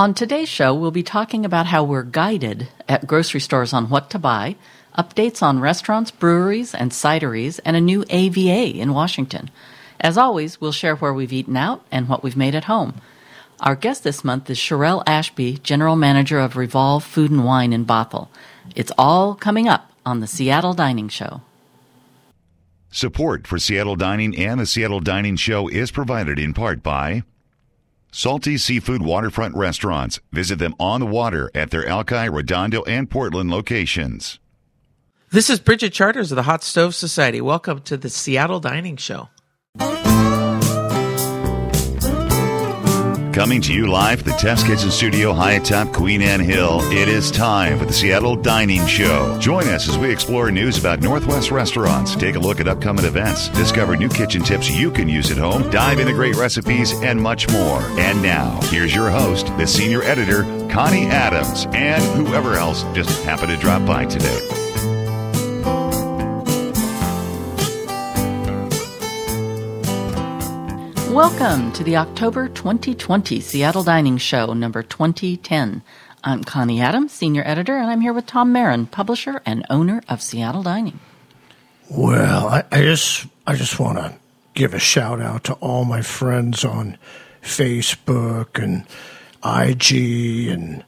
On today's show, we'll be talking about how we're guided at grocery stores on what to buy, updates on restaurants, breweries, and cideries, and a new AVA in Washington. As always, we'll share where we've eaten out and what we've made at home. Our guest this month is Cherelle Ashby, General Manager of Revolve Food and Wine in Bothell. It's all coming up on the Seattle Dining Show. Support for Seattle Dining and the Seattle Dining Show is provided in part by Salty Seafood Waterfront Restaurants. Visit them on the water at their Alki, Redondo, and Portland locations. This is Bridget Charters of the Hot Stove Society. Welcome to the Seattle Dining Show. Coming to you live the Test Kitchen Studio high atop Queen Anne Hill, it is time for the Seattle Dining Show. Join us as we explore news about Northwest restaurants, take a look at upcoming events, discover new kitchen tips you can use at home, dive into great recipes, and much more. And now, here's your host, the senior editor, Connie Adams, and whoever else just happened to drop by today. Welcome to the October 2020 Seattle Dining Show, number 2010. I'm Connie Adams, senior editor, and I'm here with Tom Marin, publisher and owner of Seattle Dining. Well, I, I just I just want to give a shout out to all my friends on Facebook and IG and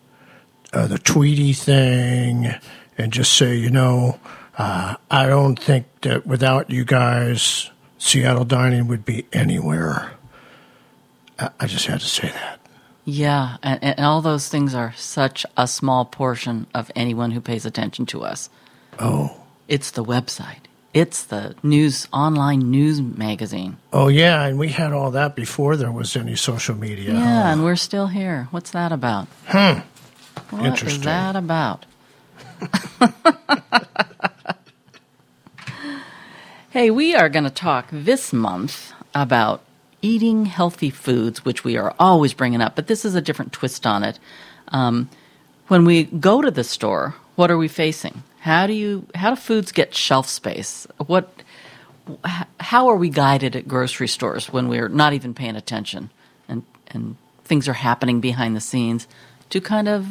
uh, the Tweety thing, and just say, you know, uh, I don't think that without you guys, Seattle Dining would be anywhere. I, just had to say that. Yeah, and, and all those things are such a small portion of anyone who pays attention to us. Oh, It's the website. It's the news online news magazine. oh yeah, and we had all that before there was any social media. Yeah, and we're still here. What's that about? Hmm. What is Interesting. that about? hey, we are going to talk this month about eating healthy foods, which we are always bringing up, but this is a different twist on it. Um, when we go to the store, what are we facing? How do you how do foods get shelf space? What how are we guided at grocery stores when we're not even paying attention and and things are happening behind the scenes to kind of,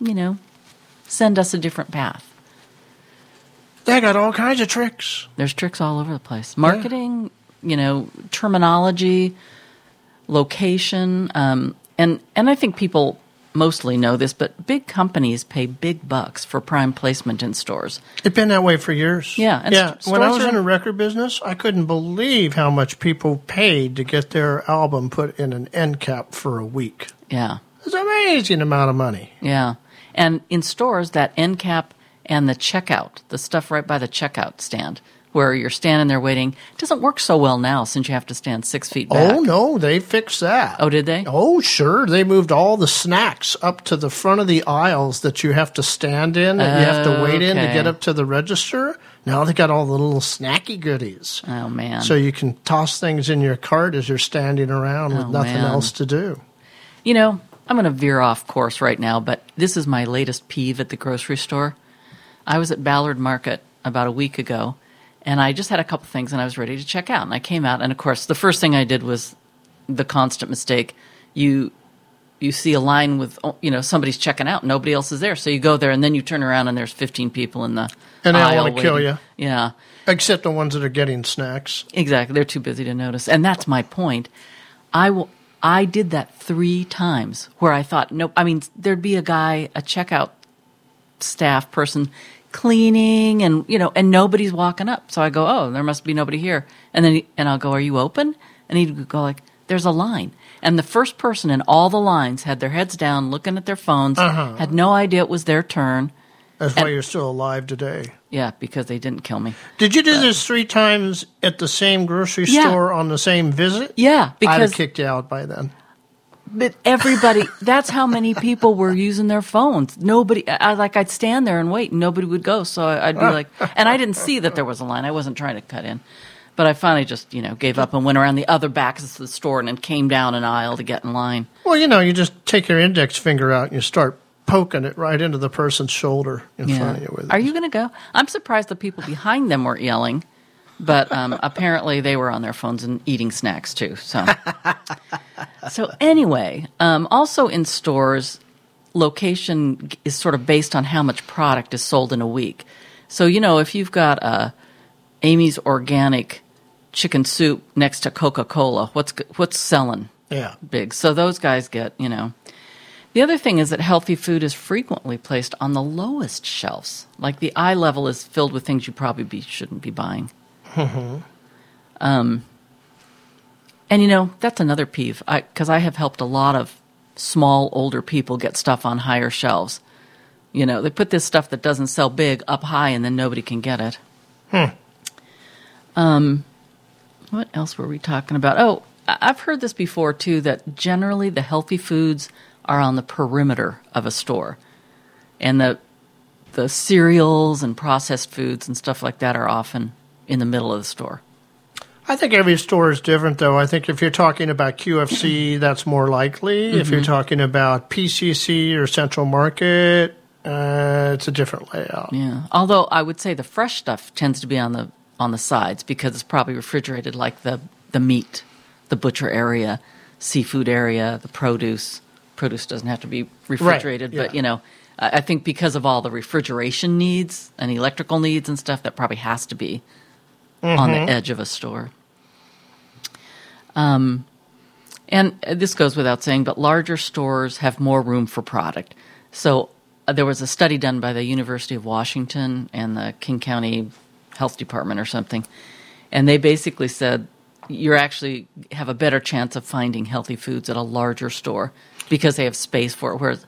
you know, send us a different path? They got all kinds of tricks. There's tricks all over the place. Marketing, you know, terminology, location, um, and and I think people mostly know this, but big companies pay big bucks for prime placement in stores. It's been that way for years. Yeah, and yeah. st- when I was are- in the record business, I couldn't believe how much people paid to get their album put in an end cap for a week. Yeah, It's an amazing amount of money. yeah, and in stores that end cap and the checkout, the stuff right by the checkout stand. Where you're standing there waiting doesn't work so well now since you have to stand six feet back. Oh no, they fixed that. Oh, did they? Oh sure, they moved all the snacks up to the front of the aisles that you have to stand in and you have to wait in to oh, get up to the register. Now they got all the little snacky goodies. Oh man. So you can toss things in your cart as you're standing around with Oh, nothing man. else to do. You know, I'm going to veer off course right now, but this is my latest peeve at the grocery store. I was at Ballard Market about a week ago, and I just had a couple things and I was ready to check out. And I came out, and of course, the first thing I did was the constant mistake. You you see a line with oh, you know somebody's checking out, nobody else is there, so you go there, and then you turn around and there's 15 people in the And they aisle wanna kill you. Yeah, Except the ones that are getting snacks. Exactly. They're too busy to notice. And that's my point. I will I did that 3 times where I thought nope, I mean there'd be a guy, a checkout staff person cleaning and you know and nobody's walking up. So I go, "Oh, there must be nobody here." And then he, and I'll go, "Are you open?" And he'd go like, "There's a line." And the first person in all the lines had their heads down, looking at their phones, uh-huh. had no idea it was their turn. That's why you're still alive today. Yeah, because they didn't kill me. Did you do this three times at the same grocery Yeah. store on the same visit? Yeah, because I'd have kicked you out by then. But everybody, that's how many people were using their phones. Nobody, I, like, I'd stand there and wait, and nobody would go. So I- I'd be like, and I didn't see that there was a line. I wasn't trying to cut in. But I finally just, you know, gave up and went around the other backs of the store and then came down an aisle to get in line. Well, you know, you just take your index finger out and you start poking it right into the person's shoulder in front of you with it. Are you going to go? I'm surprised the people behind them weren't yelling. But um, apparently they were on their phones and eating snacks too. So, so anyway, um, also in stores, location is sort of based on how much product is sold in a week. So you know, if you've got a Amy's organic chicken soup next to Coca Cola, what's what's selling? Yeah. big. So those guys get, you know. The other thing is that healthy food is frequently placed on the lowest shelves. Like the eye level is filled with things you probably be, shouldn't be buying. Um, and you know, that's another peeve because I, have helped a lot of small, older people get stuff on higher shelves. You know, they put this stuff that doesn't sell big up high and then nobody can get it. Hmm. Um, what else were we talking about? Oh, I- I've heard this before too that generally the healthy foods are on the perimeter of a store. And the the cereals and processed foods and stuff like that are often in the middle of the store. I think every store is different, though. I think if you're talking about QFC, that's more likely. If you're talking about PCC or Central Market, uh, it's a different layout. Yeah. Although I would say the fresh stuff tends to be on the on the sides because it's probably refrigerated like the the meat, the butcher area, seafood area, the produce. Produce doesn't have to be refrigerated, but yeah. you know, I think because of all the refrigeration needs and electrical needs and stuff, that probably has to be on the edge of a store. Um, and this goes without saying, but larger stores have more room for product. So uh, there was a study done by the University of Washington and the King County Health Department or something, and they basically said you actually have a better chance of finding healthy foods at a larger store because they have space for it. Whereas,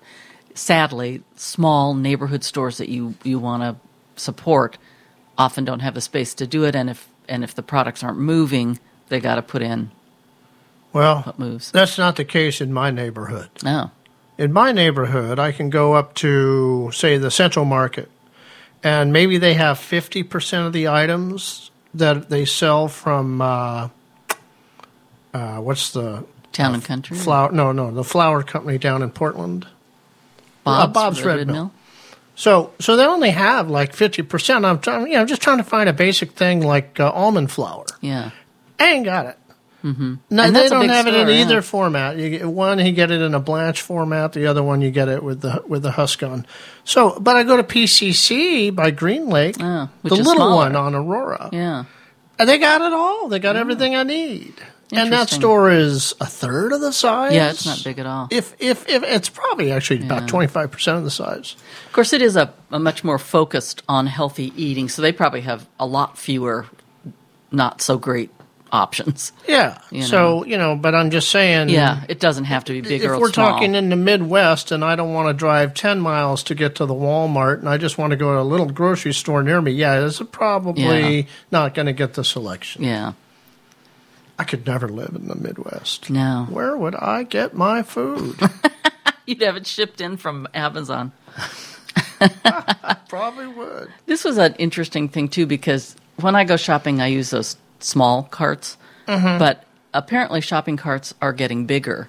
sadly, small neighborhood stores that you you want to support often don't have the space to do it, and if and if the products aren't moving, they got to put in Well, what moves. that's not the case in my neighborhood. Oh, In my neighborhood, I can go up to, say, the Central Market, and maybe they have 50% of the items that they sell from, uh, uh, what's the town and country. flour? No, no, the flour company down in Portland. Bob's, Bob's Red Red Mill. So, so they only have like 50%. I'm trying, you know, just trying to find a basic thing like uh, almond flour. Yeah. I ain't got it. Mm-hmm. No, And they don't have it in yeah. either format. You get, one, you get it in a blanch format. The other one, you get it with the with the husk on. So, but I go to PCC by Green Lake, Oh, the little smaller. one on Aurora, Yeah. and they got it all. They got everything I need. And that store is a third of the size. Yeah, it's not big at all. If if if it's probably actually about twenty five percent of the size. Of course, it is a, a much more focused on healthy eating, so they probably have a lot fewer not so great options. Yeah. You so you know, but I'm just saying. Yeah, it doesn't have to be big if we're small. talking in the Midwest and I don't want to drive 10 miles to get to the Walmart and I just want to go to a little grocery store near me, yeah, it's probably Yeah. not going to get the selection. yeah. I could never live in the Midwest. No. Where would I get my food? You'd have it shipped in from Amazon. probably would. This was an interesting thing too because when I go shopping, I use those small carts, mm-hmm. but apparently shopping carts are getting bigger,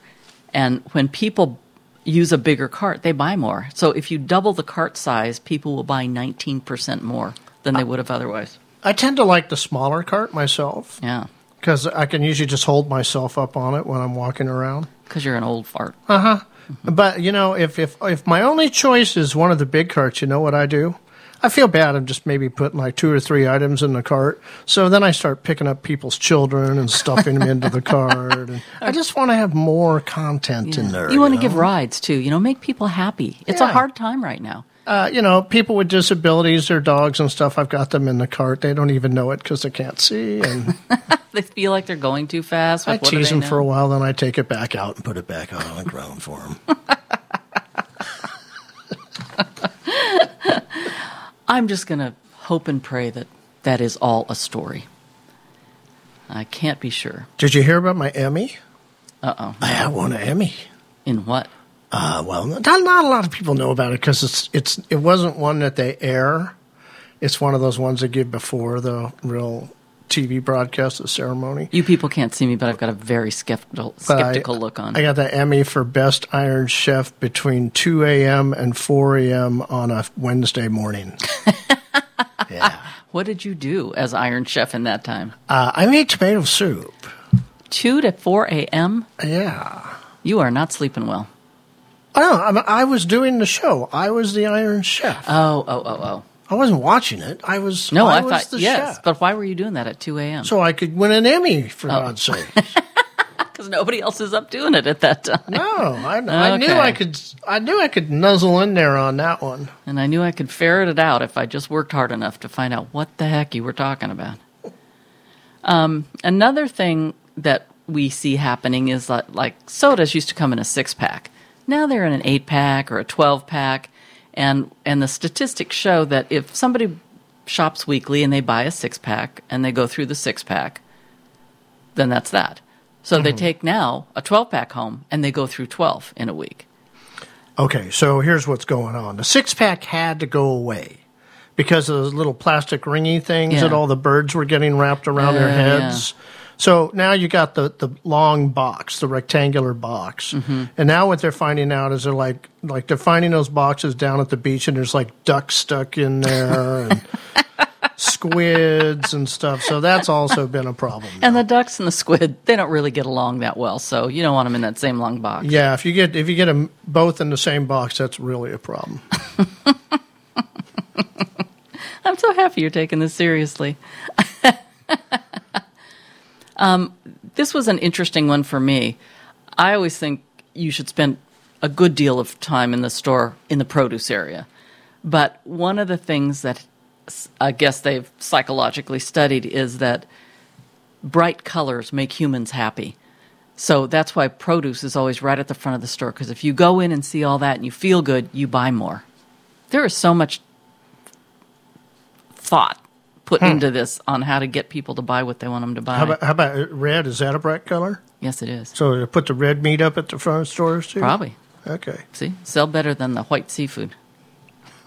and when people use a bigger cart, they buy more. So if you double the cart size, people will buy nineteen percent more than they would have otherwise. I tend to like the smaller cart myself Yeah, because I can usually just hold myself up on it when I'm walking around. because you're an old fart. Uh-huh. But you know, if if if my only choice is one of the big carts, you know what I do? I feel bad. I'm just maybe putting like two or three items in the cart. So then I start picking up people's children and stuffing them into the cart. And I just want to have more content in there. You want to give rides too. You know, make people happy. It's a hard time right now. Uh, you know, people with disabilities, their dogs and stuff. I've got them in the cart. They don't even know it because they can't see. And They feel like they're going too fast. I Like, do tease them know? for a while, then I take it back out and put it back out on the ground for them. I'm just going to hope and pray that that is all a story. I can't be sure. Did you hear about my Emmy? Uh oh. I won an Emmy. In what? Uh, well, not, not a lot of people know about it because it's it's it wasn't one that they air. It's one of those ones they give before the real TV broadcast, the ceremony. You people can't see me, but I've got a very skeptical, But I- skeptical look on. I got the Emmy for best Iron Chef between 2 a.m. and 4 a.m. on a Wednesday morning. yeah. What did you do as Iron Chef in that time? Uh, I made tomato soup. 2 to 4 a.m.? Yeah. You are not sleeping well. Oh, I, mean, I was doing the show. I was the Iron Chef. Oh, oh, oh, oh. I wasn't watching it. I was. No, I, was thought, the yes. chef. But why were you doing that at 2 a.m.? so I could win an Emmy, for Oh. God's sake. Because nobody else is up doing it at that time. No, I, I knew I could. I knew I could nuzzle in there on that one. And I knew I could ferret it out if I just worked hard enough to find out what the heck you were talking about. Um, another thing that we see happening is that, like sodas used to come in a six pack. Now they're in an eight pack or a 12 pack. And, and the statistics show that if somebody shops weekly and they buy a six pack and they go through the six pack, then that's that. So they mm-hmm. take now a 12 pack home and they go through 12 in a week. Okay, so here's what's going on. The six pack had to go away because of those little plastic ringy things Yeah. that all the birds were getting wrapped around their heads. yeah. So now you got the, the long box, the rectangular box. Mm-hmm. And now what they're finding out is they're like like they're finding those boxes down at the beach and there's like ducks stuck in there and squids and stuff. So that's also been a problem. And the ducks and the squid, they don't really get along that well, so you don't want them in that same long box. Yeah, if you get if you get them both in the same box, that's really a problem. I'm so happy you're taking this seriously. um, this was an interesting one for me. I always think you should spend a good deal of time in the store in the produce area. But one of the things that I guess they've psychologically studied is that bright colors make humans happy. So that's why produce is always right at the front of the store because if you go in and see all that and you feel good, you buy more. There is so much thought put into this on how to get people to buy what they want them to buy. How about how about red? Is that a bright color? yes, it is. So they put the red meat up at the front stores too. Probably. Okay. See, sell better than the white seafood.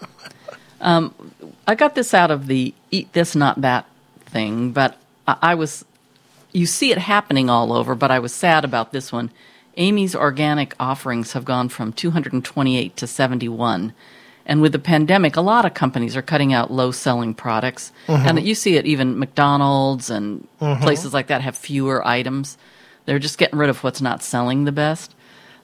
um, I got this out of the eat this, not that thing, but I, I was, you see it happening all over, but I was sad about this one. Amy's organic offerings have gone from 228 to 71. And with the pandemic, a lot of companies are cutting out low selling products. Mm-hmm. And you see it even McDonald's and mm-hmm. places like that have fewer items. They're just getting rid of what's not selling the best.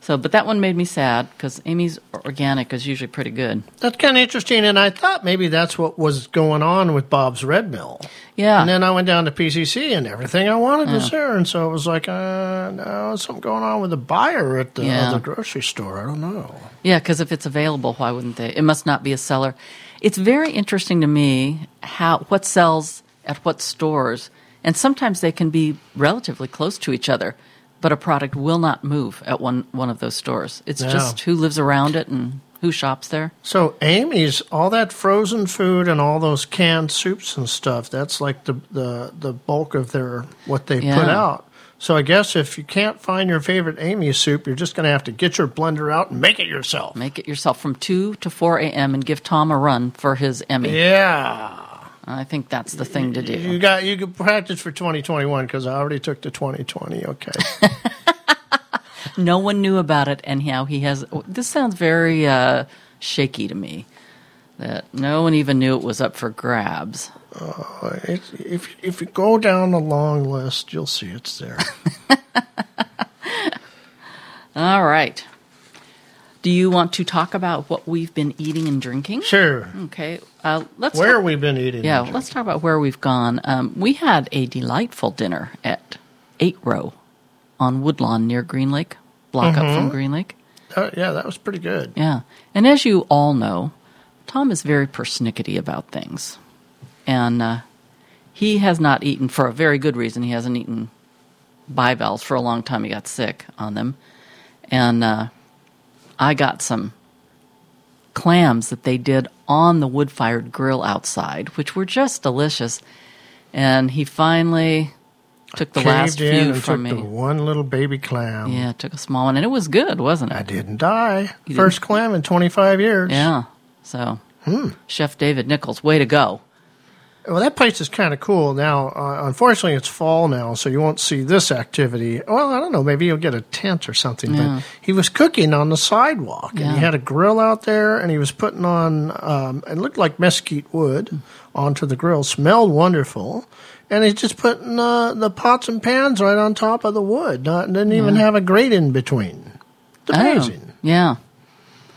So, but that one made me sad because Amy's organic is usually pretty good. That's kind of interesting, and I thought maybe that's what was going on with Bob's Red Mill. Yeah. And then I went down to PCC, and everything I wanted was there, and so it was like, uh, no, something going on with the buyer at the Yeah. other grocery store. I don't know. Yeah, because if it's available, why wouldn't they? It must not be a seller. It's very interesting to me how what sells at what stores, and sometimes they can be relatively close to each other, but a product will not move at one one of those stores. It's Yeah. just who lives around it and who shops there. So Amy's all that frozen food and all those canned soups and stuff. That's like the the, the bulk of their what they put out. So I guess if you can't find your favorite Amy soup, you're just going to have to get your blender out and make it yourself. Make it yourself from two to four a.m. and give Tom a run for his Emmy. Yeah. I think that's the thing to do. You got you could practice for 2021 because I already took the 2020. Okay. No one knew about it, and how he has. This sounds very uh, shaky to me. That no one even knew it was up for grabs. It's, if if you go down the long list, you'll see it's there. All right. Do you want to talk about what we've been eating and drinking? Sure. Okay. Uh, let's Where talk- we've been eating. Yeah, let's talk about where we've gone. Um, we had a delightful dinner at Eight Row on Woodlawn near Green Lake, block up from Green Lake. Uh, yeah, that was pretty good. Yeah. And as you all know, Tom is very persnickety about things. And uh, he has not eaten, for a very good reason, he hasn't eaten bivalves for a long time. He got sick on them. And uh, I got some clams that they did on the wood fired grill outside, which were just delicious. And he finally took the last few from took me. the one little baby clam. Yeah, took a small one, and it was good, wasn't it? I didn't die. You First clam in 25 years. Yeah. So, Hmm. Chef David Nichols, way to go. Well, that place is kind of cool now. Uh, unfortunately, it's fall now, so you won't see this activity. Well, I don't know. Maybe you'll get a tent or something. But he was cooking on the sidewalk, and he had a grill out there, and he was putting on. Um, it looked like mesquite wood onto the grill. Smelled wonderful, and he's just putting uh, the pots and pans right on top of the wood. Not didn't even have a grate in between. It's amazing. Oh, yeah.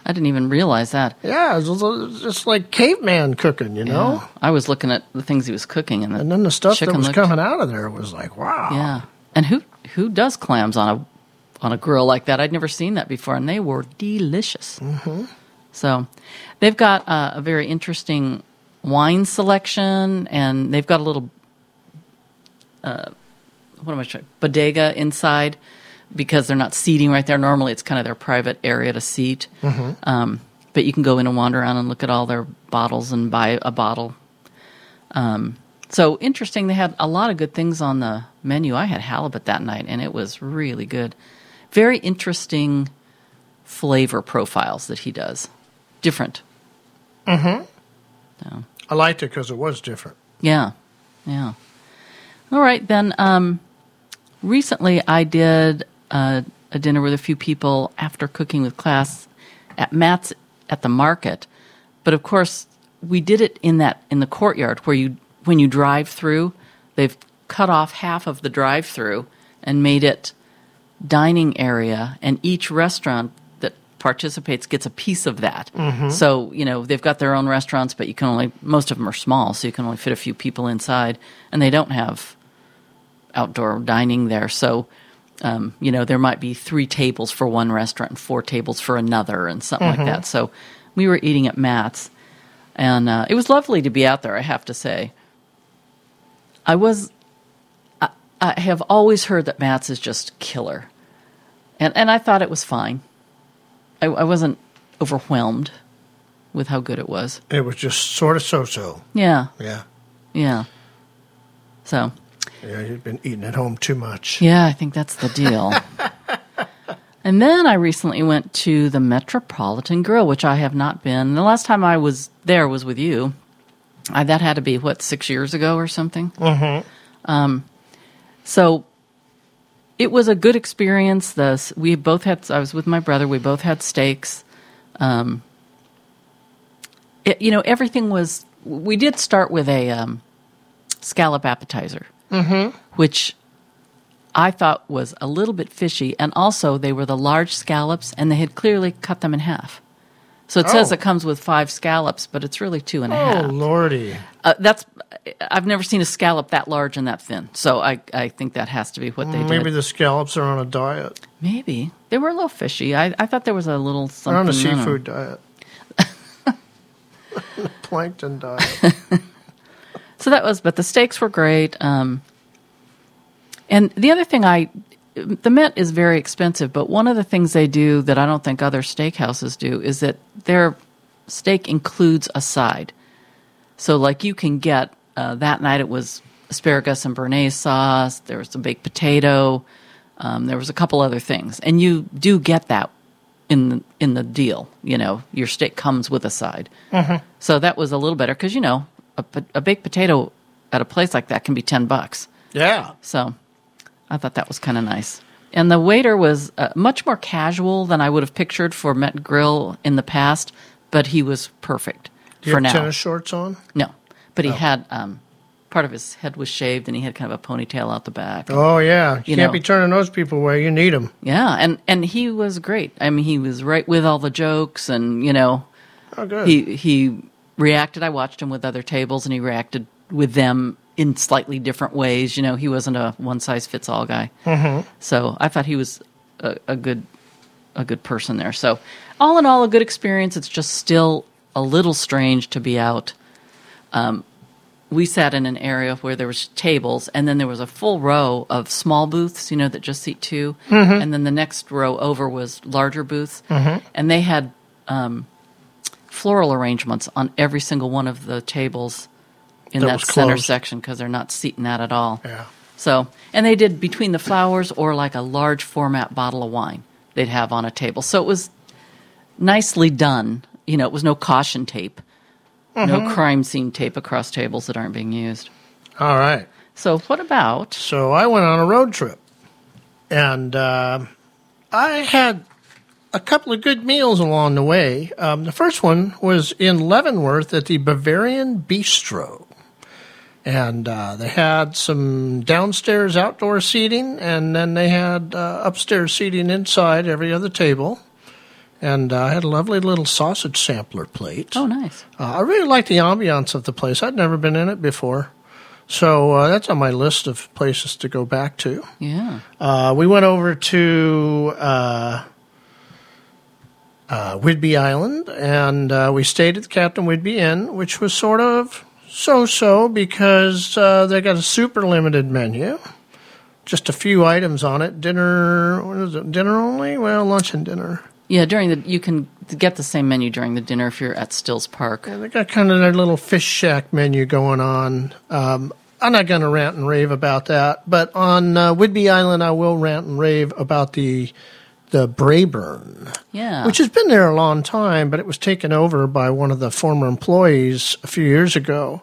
I didn't even realize that. Yeah, it's just- just like caveman cooking, you know. Yeah. I was looking at the things he was cooking, and, And then the stuff that was looked- coming out of there was like, wow. Yeah, and who who does clams on a on a grill like that? I'd never seen that before, and they were delicious. Mm-hmm. So, they've got uh, a very interesting wine selection, and they've got a little uh, what am I trying bodega inside because they're not seating right there. Normally, it's kind of their private area to seat. Um, but you can go in and wander around and look at all their bottles and buy a bottle. Um, so interesting. They had a lot of good things on the menu. I had halibut that night, and it was really good. Very interesting flavor profiles that he does. Different. Hmm. I liked it because it was different. Yeah, yeah. All right, then. Um, recently, I did uh, a dinner with a few people after cooking with class at Matt's at the market, but of course, we did it in that in the courtyard where you when you drive through, they've cut off half of the drive-through and made it dining area, and each restaurant that participates gets a piece of that. So you know they've got their own restaurants, but you can only most of them are small, so you can only fit a few people inside, and they don't have outdoor dining there. So um, you know there might be three tables for one restaurant and four tables for another, and something like that. So we were eating at Matt's, and uh, it was lovely to be out there. I have to say. I was I have always heard that Matt's is just killer, and and I thought it was fine. I, I wasn't overwhelmed with how good it was. It was just sort of so-so. Yeah, Yeah. yeah. So Yeah, you've been eating at home too much. yeah, I think that's the deal. and then I recently went to the Metropolitan Grill, which I have not been. The last time I was there was with you. I, that had to be what six years ago or something. Um, so it was a good experience. The we both had. I was with my brother. We both had steaks. Um, it, you know, everything was. We did start with a um, scallop appetizer, which I thought was a little bit fishy, and also they were the large scallops, and they had clearly cut them in half. So it says Oh. it comes with five scallops, but it's really two and a Oh, half. lordy. Uh, that's I've never seen a scallop that large and that thin. So I I think that has to be what they did. Maybe the scallops are on a diet. Maybe they were a little fishy. I, I thought there was a little They're on something. a seafood diet. Plankton diet. So that was, but the steaks were great. Um, and the other thing I, the Met is very expensive, but one of the things they do that I don't think other steakhouses do is that their steak includes a side. So, like, you can get uh, that night it was asparagus and béarnaise sauce. There was a baked potato. Um, there was a couple other things, and you do get that in the, in the deal. You know, your steak comes with a side. So that was a little better because you know a, a baked potato at a place like that can be ten bucks. Yeah. So I thought that was kind of nice. And the waiter was uh, much more casual than I would have pictured for Met Grill in the past, but he was perfect Do you for have now. tennis shorts on? No, but he had um, part of his head was shaved, and he had kind of a ponytail out the back. Oh, yeah. You, You can't know. be turning those people away. You need them. Yeah, and and he was great. I mean, he was right with all the jokes, and you know, Oh, good. he he reacted. I watched him with other tables, and he reacted with them in slightly different ways. You know, he wasn't a one size fits all guy. Mm-hmm. So I thought he was a, a good a good person there. So all in all, a good experience. It's just still a little strange to be out. Um, we sat in an area where there was tables, and then there was a full row of small booths. You know that just seat 2 and then the next row over was larger booths, and they had um, floral arrangements on every single one of the tables in That that, center closed. section because they're not seating that at all. Yeah. So, and they did between the flowers or like a large format bottle of wine they'd have on a table. So it was nicely done. You know, it was no caution tape. No crime scene tape across tables that aren't being used. All right. So, what about? So I went on a road trip, and uh, I had a couple of good meals along the way. Um, the first one was in Leavenworth at the Bavarian Bistro. And uh, they had some downstairs outdoor seating, and then they had uh, upstairs seating inside every other table. And uh, I had a lovely little sausage sampler plate. Oh, nice. Uh, I really like the ambiance of the place. I'd never been in it before. So uh, that's on my list of places to go back to. Yeah. Uh, we went over to uh, uh, Whidbey Island and uh, we stayed at the Captain Whidbey Inn, which was sort of so so because uh, they got a super limited menu. Just a few items on it. Dinner, what is it? Dinner only? Well, lunch and dinner. Yeah, during the you can get the same menu during the dinner if you're at Stills Park. They got kind of their little fish shack menu going on. Um, I'm not going to rant and rave about that, but on uh, Whidbey Island, I will rant and rave about the the Braeburn, Yeah. which has been there a long time, but it was taken over by one of the former employees a few years ago,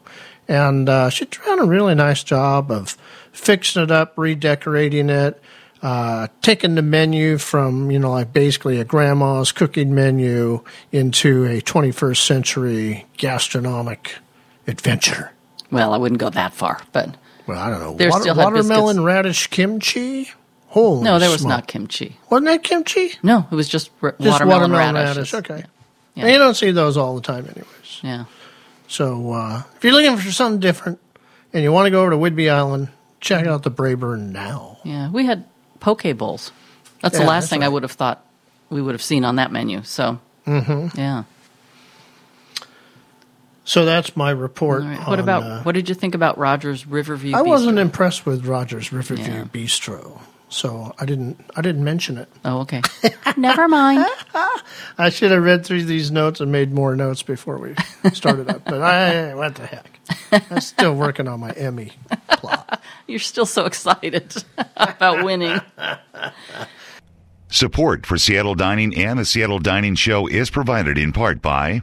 and uh, she done a really nice job of fixing it up, redecorating it. Uh, taking the menu from, you know, like basically a grandma's cooking menu into a 21st century gastronomic adventure. well, I wouldn't go that far, but Well, I don't know. There Water- still watermelon biscuits. radish kimchi? Holy no, there was smoke. not kimchi. Wasn't that kimchi? No, it was just, r- Just watermelon, watermelon, radish. Okay. Yeah. And you don't see those all the time, anyways. Yeah. So uh, if you're looking for something different and you want to go over to Whidbey Island, check out the Braeburn now. Yeah. We had poke bowls. That's Yeah, the last that's thing I would have thought we would have seen on that menu. So, Mm-hmm. yeah. So that's my report. Right. What on, about uh, what did you think about Rogers Riverview? I wasn't impressed with Rogers Riverview Yeah. Bistro, so I didn't. I didn't mention it. Oh, okay. Never mind. I should have read through these notes and made more notes before we started up. But I, what the heck? I'm still working on my Emmy plot. You're still so excited about winning. Support for Seattle Dining and the Seattle Dining Show is provided in part by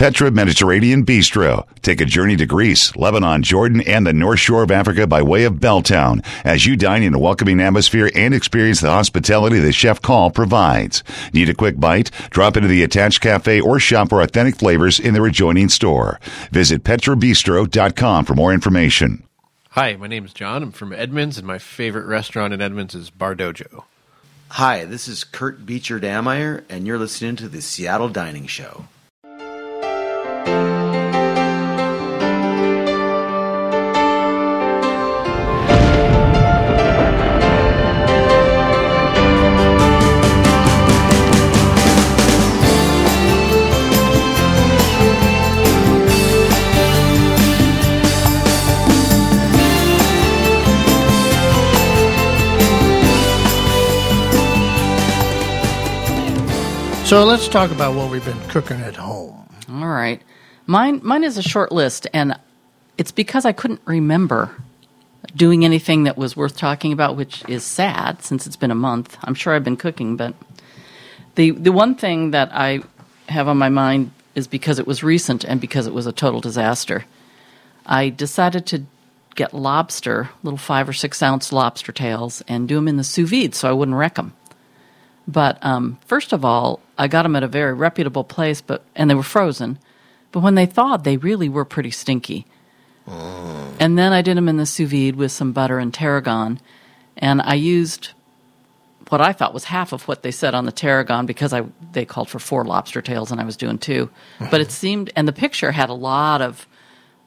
Petra Mediterranean Bistro. Take a journey to Greece, Lebanon, Jordan, and the North Shore of Africa by way of Belltown as you dine in a welcoming atmosphere and experience the hospitality the Chef Call provides. Need a quick bite? Drop into the attached cafe or shop for authentic flavors in their adjoining store. Visit petrabistro.com for more information. Hi, my name is John. I'm from Edmonds, and my favorite restaurant in Edmonds is Bar Dojo. Hi, this is Kurt Beecher Dammeier, and you're listening to the Seattle Dining Show. So let's talk about what we've been cooking at home. All right. Mine mine is a short list and it's because I couldn't remember doing anything that was worth talking about, which is sad since it's been a month. I'm sure I've been cooking, but the the one thing that I have on my mind is because it was recent and because it was a total disaster. I decided to get lobster, little five or six ounce lobster tails, and do them in the sous vide so I wouldn't wreck them. But um, first of all, I got them at a very reputable place, but and they were frozen. But when they thawed, they really were pretty stinky. And then I did them in the sous vide with some butter and tarragon, and I used what I thought was half of what they said on the tarragon because I they called for four lobster tails and I was doing two. But it seemed, and the picture had a lot of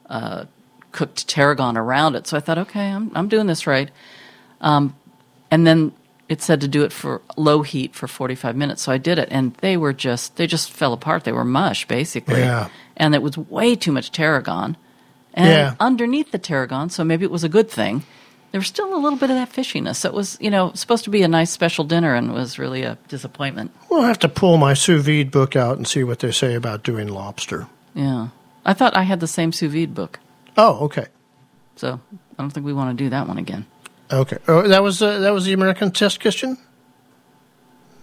uh, cooked tarragon around it, so I thought, okay, I'm I'm doing this right. Um, and then it said to do it for low heat for 45 minutes, so I did it, and they were just they just fell apart. They were mush basically, Yeah. and it was way too much tarragon. And Yeah. underneath the tarragon, so maybe it was a good thing. There was still a little bit of that fishiness. So it was, you know, supposed to be a nice special dinner, and was really a disappointment. We'll have to pull my sous vide book out and see what they say about doing lobster. Yeah, I thought I had the same sous vide book, Oh, okay. so I don't think we want to do that one again. Okay. Oh, that was uh, that was the American Test Kitchen.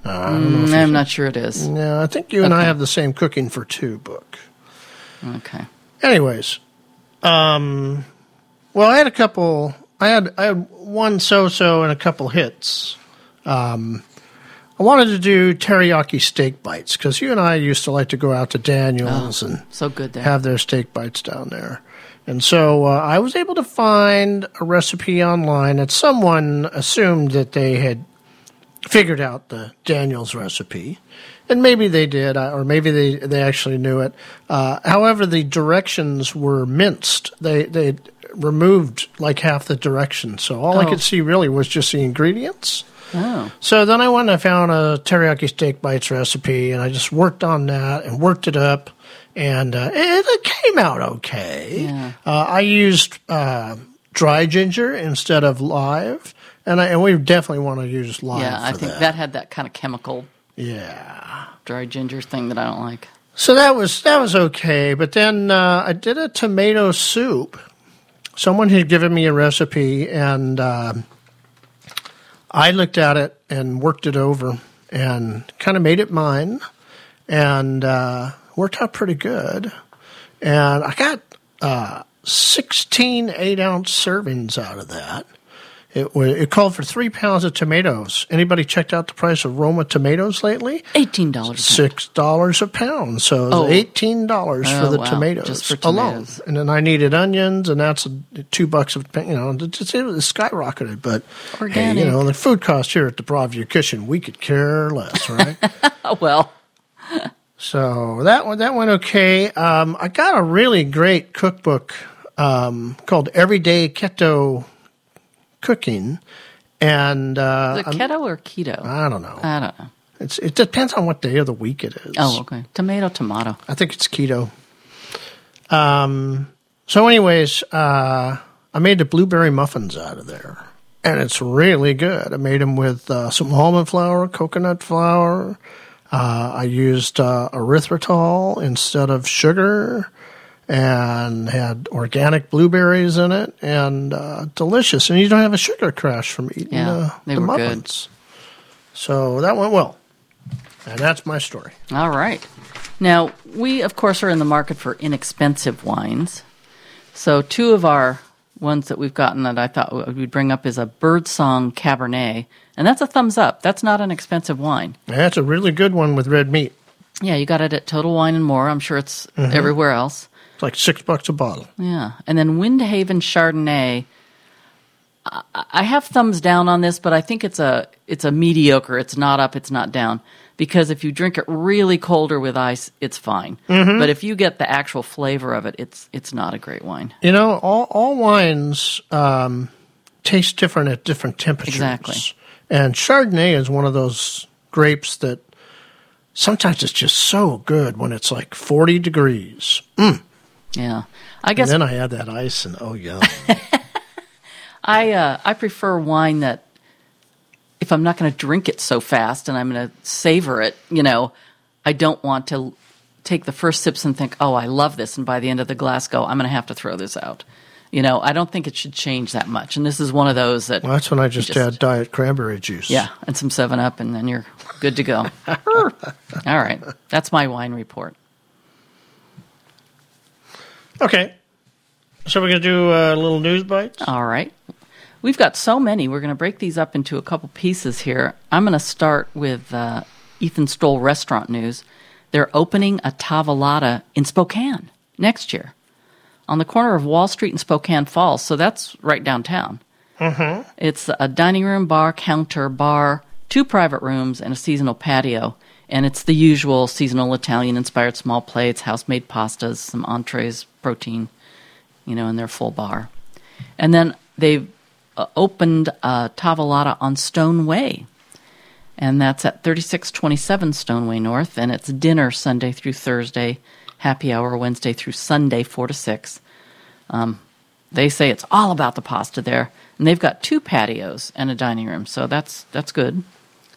Mm, I'm not sure it is. Yeah, I think you and I have the same cooking for two book. Okay. Anyways, um, well, I had a couple. I had I had one so-so and a couple hits. Um, I wanted to do teriyaki steak bites because you and I used to like to go out to Daniels and So good there. have their steak bites down there. And so uh, I was able to find a recipe online that someone assumed that they had figured out the Daniels recipe. And maybe they did, uh, or maybe they, they actually knew it. Uh, however, the directions were minced. They they removed like half the directions, so all I Oh. could see really was just the ingredients. oh. So then I went and I found a teriyaki steak bites recipe, and I just worked on that and worked it up, and uh, it, it came out okay. Yeah. Uh, I used uh, dry ginger instead of live, and I, and we definitely want to use live. Yeah, I think that. had that kind of chemical Yeah. dry ginger thing that I don't like. So that was that was okay, but then uh, I did a tomato soup. Someone had given me a recipe, and um I looked at it and worked it over, and kind of made it mine, and uh, worked out pretty good. And I got uh, 16 eight ounce servings out of that. It, it called for three pounds of tomatoes. Anybody checked out the price of Roma tomatoes lately? Eighteen dollars. six dollars a pound. So Oh. eighteen dollars Oh, for the wow. tomatoes for alone. And then I needed onions, and that's a, two bucks of you know it just it skyrocketed. But hey, you know the food cost here at the Broadview Kitchen, we could care less, right? Well. So that one that went okay. Um, I got a really great cookbook um, called Everyday Keto Cooking, and uh, Is it I'm- keto or keto? I don't know. I don't know. It's, it depends on what day of the week it is. Oh, okay. Tomato, tomato. I think it's keto. Um. So, anyways, uh, I made the blueberry muffins out of there, and it's really good. I made them with uh, some almond flour, coconut flour. Uh, I used uh, erythritol instead of sugar, and had organic blueberries in it, and uh, delicious. And you don't have a sugar crash from eating Yeah, uh, they the were good. muffins. So that went well, and that's my story. All right. Now, we, of course, are in the market for inexpensive wines. So, two of our ones that we've gotten that I thought we'd bring up is a Birdsong Cabernet. And that's a thumbs up. That's not an expensive wine. That's a really good one with red meat. Yeah, you got it at Total Wine and More. I'm sure it's Mm-hmm. everywhere else. It's like six bucks a bottle. Yeah. And then Windhaven Chardonnay. I- I have thumbs down on this, but I think it's a it's a mediocre. It's not up, it's not down. Because if you drink it really cold or with ice, it's fine. Mm-hmm. But if you get the actual flavor of it, it's it's not a great wine. You know, all all wines um, taste different at different temperatures. Exactly. And Chardonnay is one of those grapes that sometimes it's just so good when it's like forty degrees. Yeah. I guess And then I add that ice, and oh yeah, I uh, I prefer wine that if I'm not going to drink it so fast and I'm going to savor it, you know, I don't want to take the first sips and think, "Oh, I love this," and by the end of the glass go, "I'm going to have to throw this out." You know, I don't think it should change that much. And this is one of those that well, that's when I just, just- add diet cranberry juice. yeah, and some 7 Up and then you're good to go. All right. That's my wine report. Okay. So we're gonna do a little news bites. All right. We've got so many. We're going to break these up into a couple pieces here. I'm going to start with uh, Ethan Stowell restaurant news. They're opening a Tavolata in Spokane next year on the corner of Wall Street and Spokane Falls. So that's right downtown. Mm-hmm. It's a dining room, bar, counter, bar, two private rooms, and a seasonal patio. And it's the usual seasonal Italian inspired small plates, house made pastas, some entrees, protein, you know, in their full bar. And then they've uh, opened uh, Tavolata on Stone Way. And that's at 3627 Stone Way North. And it's dinner Sunday through Thursday, happy hour Wednesday through Sunday, 4 to 6. Um, they say it's all about the pasta there. And they've got two patios and a dining room. So that's, that's good.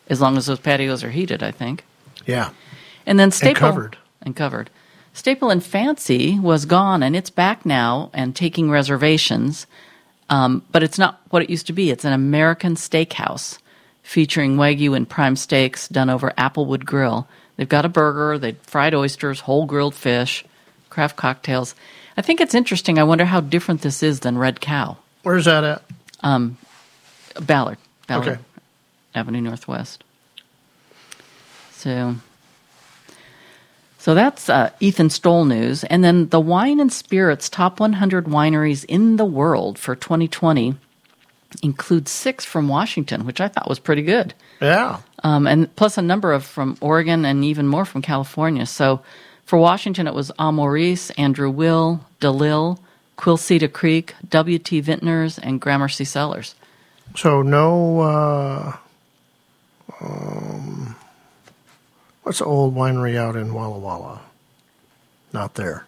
As long as those patios are heated, I think. Yeah. And then Staple covered. and covered. Staple and Fancy was gone, and it's back now and taking reservations. Um, but it's not what it used to be. It's an American steakhouse featuring wagyu and prime steaks done over Applewood Grill. They've got a burger, they've fried oysters, whole grilled fish, craft cocktails. I think it's interesting. I wonder how different this is than Red Cow, Where's that at? Ballard, Ballard Okay. Avenue Northwest. So, so that's uh, Ethan Stowell news, and then the Wine and Spirits top 100 wineries in the world for 2020 includes six from Washington, which I thought was pretty good. Yeah. um, and plus a number of from Oregon and even more from California. So for Washington, it was Al Andrew Will, DeLille, Quilceda Creek, W.T. Vintners, and Gramercy Cellars. So no. Uh, um, what's the old winery out in Walla Walla? Not there.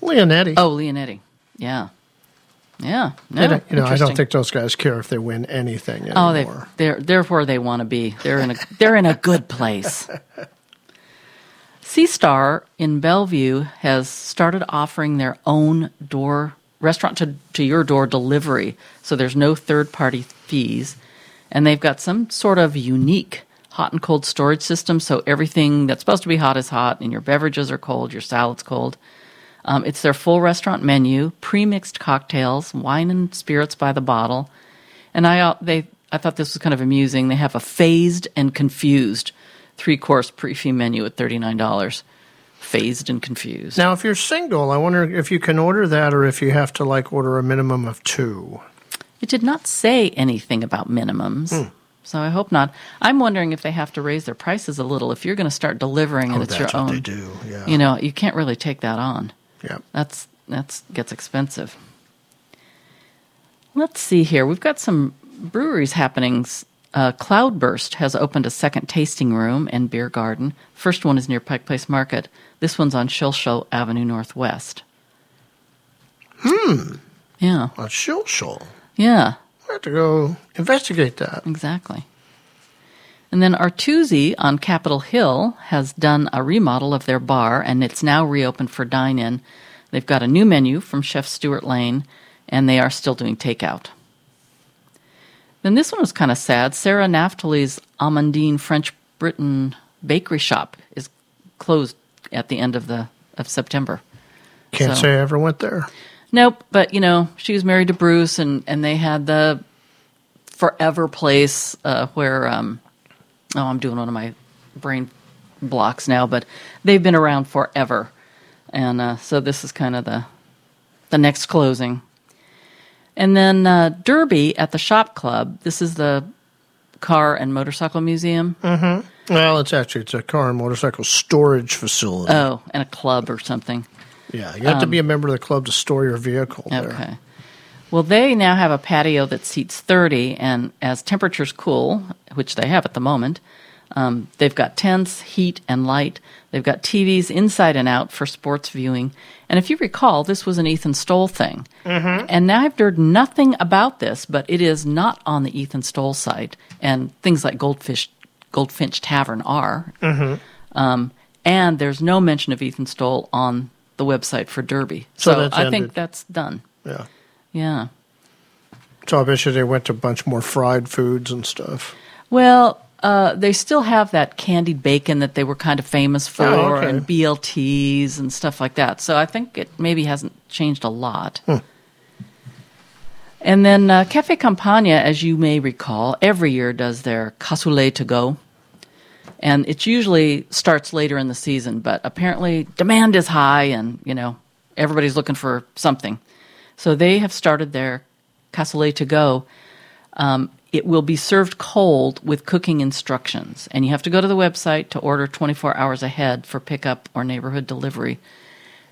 Leonetti. Oh, Leonetti. Yeah. Yeah. No, don't- you know, I don't think those guys care if they win anything Oh, they, they're they're where they want to be. They're in a they're in a good place. Seastar in Bellevue has started offering their own door restaurant to, to your door delivery. So there's no third party fees. And they've got some sort of unique hot and cold storage system. So everything that's supposed to be hot is hot, and your beverages are cold, your salad's cold. Um, it's their full restaurant menu, pre-mixed cocktails, wine and spirits by the bottle, and I uh, they I thought this was kind of amusing. They have a phased and confused three-course pre-fee menu at thirty-nine dollars. Phased and confused. Now, if you're single, I wonder if you can order that or if you have to like order a minimum of two. It did not say anything about minimums. Hmm. So I hope not. I'm wondering if they have to raise their prices a little. If you're going to start delivering and Oh, it's that's your what own, they do. Yeah. you know, you can't really take that on. Yeah. That's that's gets expensive. Let's see here. We've got some breweries happenings. Uh, Cloudburst has opened a second tasting room and beer garden. First one is near Pike Place Market. This one's on Shilshole Avenue Northwest. Hmm. Yeah. A shill. Yeah. I have to go investigate that. Exactly. And then Artusi on Capitol Hill has done a remodel of their bar, and it's now reopened for dine in. They've got a new menu from Chef Stuart Lane, and they are still doing takeout. Then this one was kind of sad. Sarah Naftaly's Amandine French Britain bakery shop is closed at the end of the of September. Can't So- say I ever went there. Nope, but you know, she was married to Bruce, and and they had the forever place uh, where um, oh, I'm doing one of my brain blocks now, but they've been around forever, and uh, so this is kind of the the next closing. And then uh, Derby at the Shop Club. This is the car and motorcycle museum. Well, it's actually it's a car and motorcycle storage facility. Oh, and a club or something. Yeah, you have to be a member of the club to store your vehicle there. Okay. Well, they now have a patio that seats 30, and as temperatures cool, which they have at the moment, um, they've got tents, heat, and light. They've got TVs inside and out for sports viewing. And if you recall, this was an Ethan Stowell thing. Mm-hmm. And now I've heard nothing about this, but it is not on the Ethan Stowell site. And things like Goldfish, Goldfinch Tavern are. Mm-hmm. Um, and there's no mention of Ethan Stowell on the website for Derby. So So, I ended. think that's done. Yeah. Yeah. So I bet you they went to a bunch more fried foods and stuff. Well, uh, they still have that candied bacon that they were kind of famous for, Oh, okay. and BLTs and stuff like that. So I think it maybe hasn't changed a lot. Hmm. And then uh, Cafe Campagna, as you may recall, every year does their cassoulet to go. And it usually starts later in the season, but apparently demand is high and, you know, everybody's looking for something. So they have started their cassoulet to go. Um, it will be served cold with cooking instructions, and you have to go to the website to order 24 hours ahead for pickup or neighborhood delivery.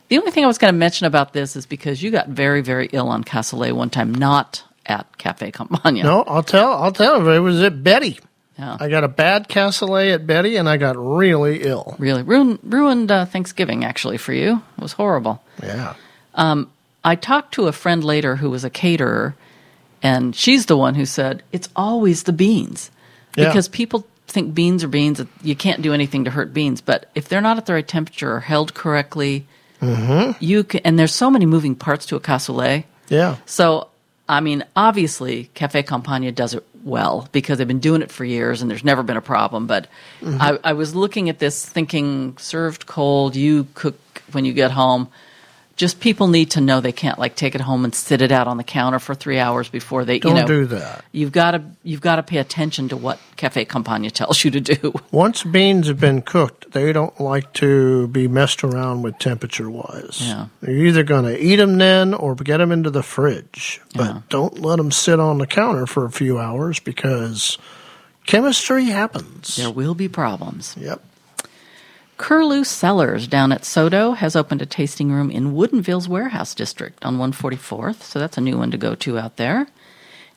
The only thing I was going to mention about this is because you got very, very ill on cassoulet one time, not at Cafe Campagna. No, I'll tell. I'll tell. It was at Betty. Yeah. I got a bad cassoulet at Betty, and I got really ill. Really ruined, ruined uh, Thanksgiving actually for you. It was horrible. Yeah. I talked to a friend later who was a caterer, and she's the one who said it's always the beans Yeah. because people think beans are beans. You can't do anything to hurt beans, but if they're not at the right temperature or held correctly, you can. And there's so many moving parts to a cassoulet. Yeah. So I mean, obviously, Cafe Campagna does it well because they've been doing it for years and there's never been a problem. But mm-hmm. I, I was looking at this thinking, served cold, you cook when you get home. Just people need to know they can't like take it home and sit it out on the counter for three hours before they. Don't you know, do that. You've got to you've got to pay attention to what Cafe Campagna tells you to do. Once beans have been cooked, they don't like to be messed around with temperature wise. Yeah. You're either going to eat them then or get them into the fridge. But Yeah. don't let them sit on the counter for a few hours because chemistry happens. There will be problems. Yep. Kerloo Cellars down at SoDo has opened a tasting room in Woodinville's warehouse district on 144th, so that's a new one to go to out there.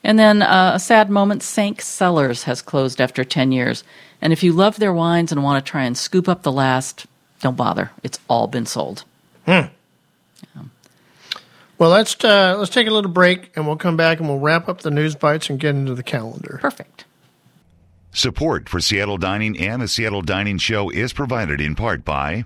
And then uh, a sad moment, Sank Cellars has closed after 10 years. And if you love their wines and want to try and scoop up the last, don't bother. It's all been sold. Hmm. Well, let's uh, let's take a little break and we'll come back and we'll wrap up the news bites and get into the calendar. Perfect. Support for Seattle Dining and the Seattle Dining Show is provided in part by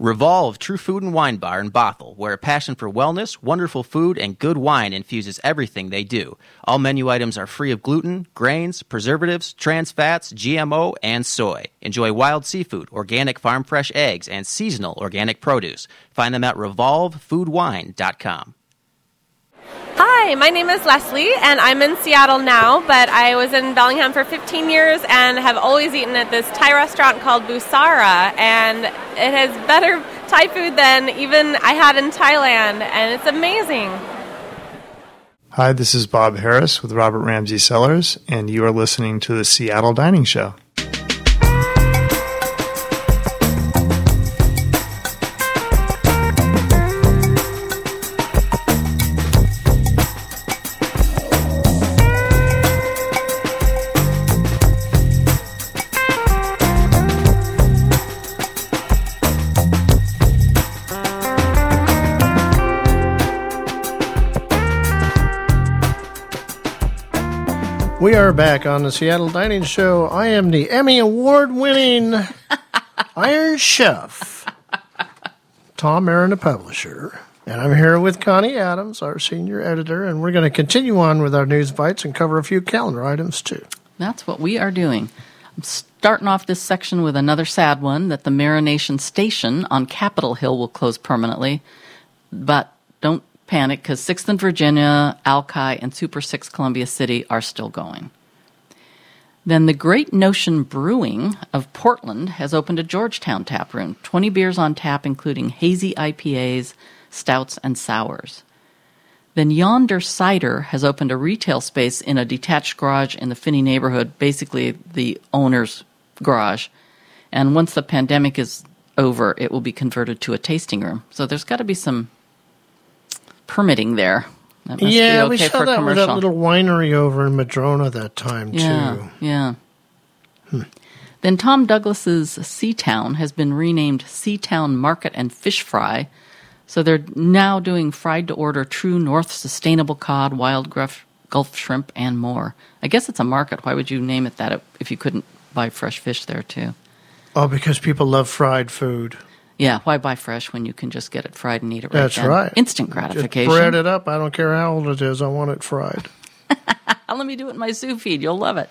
Revolve True Food and Wine Bar in Bothell, where a passion for wellness, wonderful food, and good wine infuses everything they do. All menu items are free of gluten, grains, preservatives, trans fats, GMO, and soy. Enjoy wild seafood, organic farm fresh eggs, and seasonal organic produce. Find them at revolvefoodwine.com. Hi, my name is Leslie, and I'm in Seattle now, but I was in Bellingham for 15 years and have always eaten at this Thai restaurant called Busara, and it has better Thai food than even I had in Thailand, and it's amazing. Hi, this is Bob Harris with Robert Ramsay Cellars, and you are listening to the Seattle Dining Show. We are back on the Seattle Dining Show. I am the Emmy Award winning Iron Chef, Tom Marin, the publisher. And I'm here with Connie Adams, our senior editor, and we're going to continue on with our news bites and cover a few calendar items too. That's what we are doing. I'm starting off this section with another sad one that the Marination Station on Capitol Hill will close permanently. But don't panic because 6th and Virginia, Alki, and Super 6 Columbia City are still going. Then the Great Notion Brewing of Portland has opened a Georgetown tap room. 20 beers on tap, including hazy IPAs, stouts, and sours. Then Yonder Cider has opened a retail space in a detached garage in the Phinney neighborhood, basically the owner's garage. And once the pandemic is over, it will be converted to a tasting room. So there's got to be some permitting there. That must yeah, be we okay saw for that with that little winery over in Madrona that time yeah, too. yeah. Hmm. Then Tom Douglas's Seatown has been renamed Seatown Market and Fish Fry. So they're now doing fried to order true North sustainable cod, wild Gulf, Gulf shrimp, and more. I guess it's a market. Why would you name it that if you couldn't buy fresh fish there too? Oh, because people love fried food. Yeah, why buy fresh when you can just get it fried and eat it right That's then? right. Instant gratification. Just bread it up. I don't care how old it is. I want it fried. Let me do it in my sous vide. You'll love it.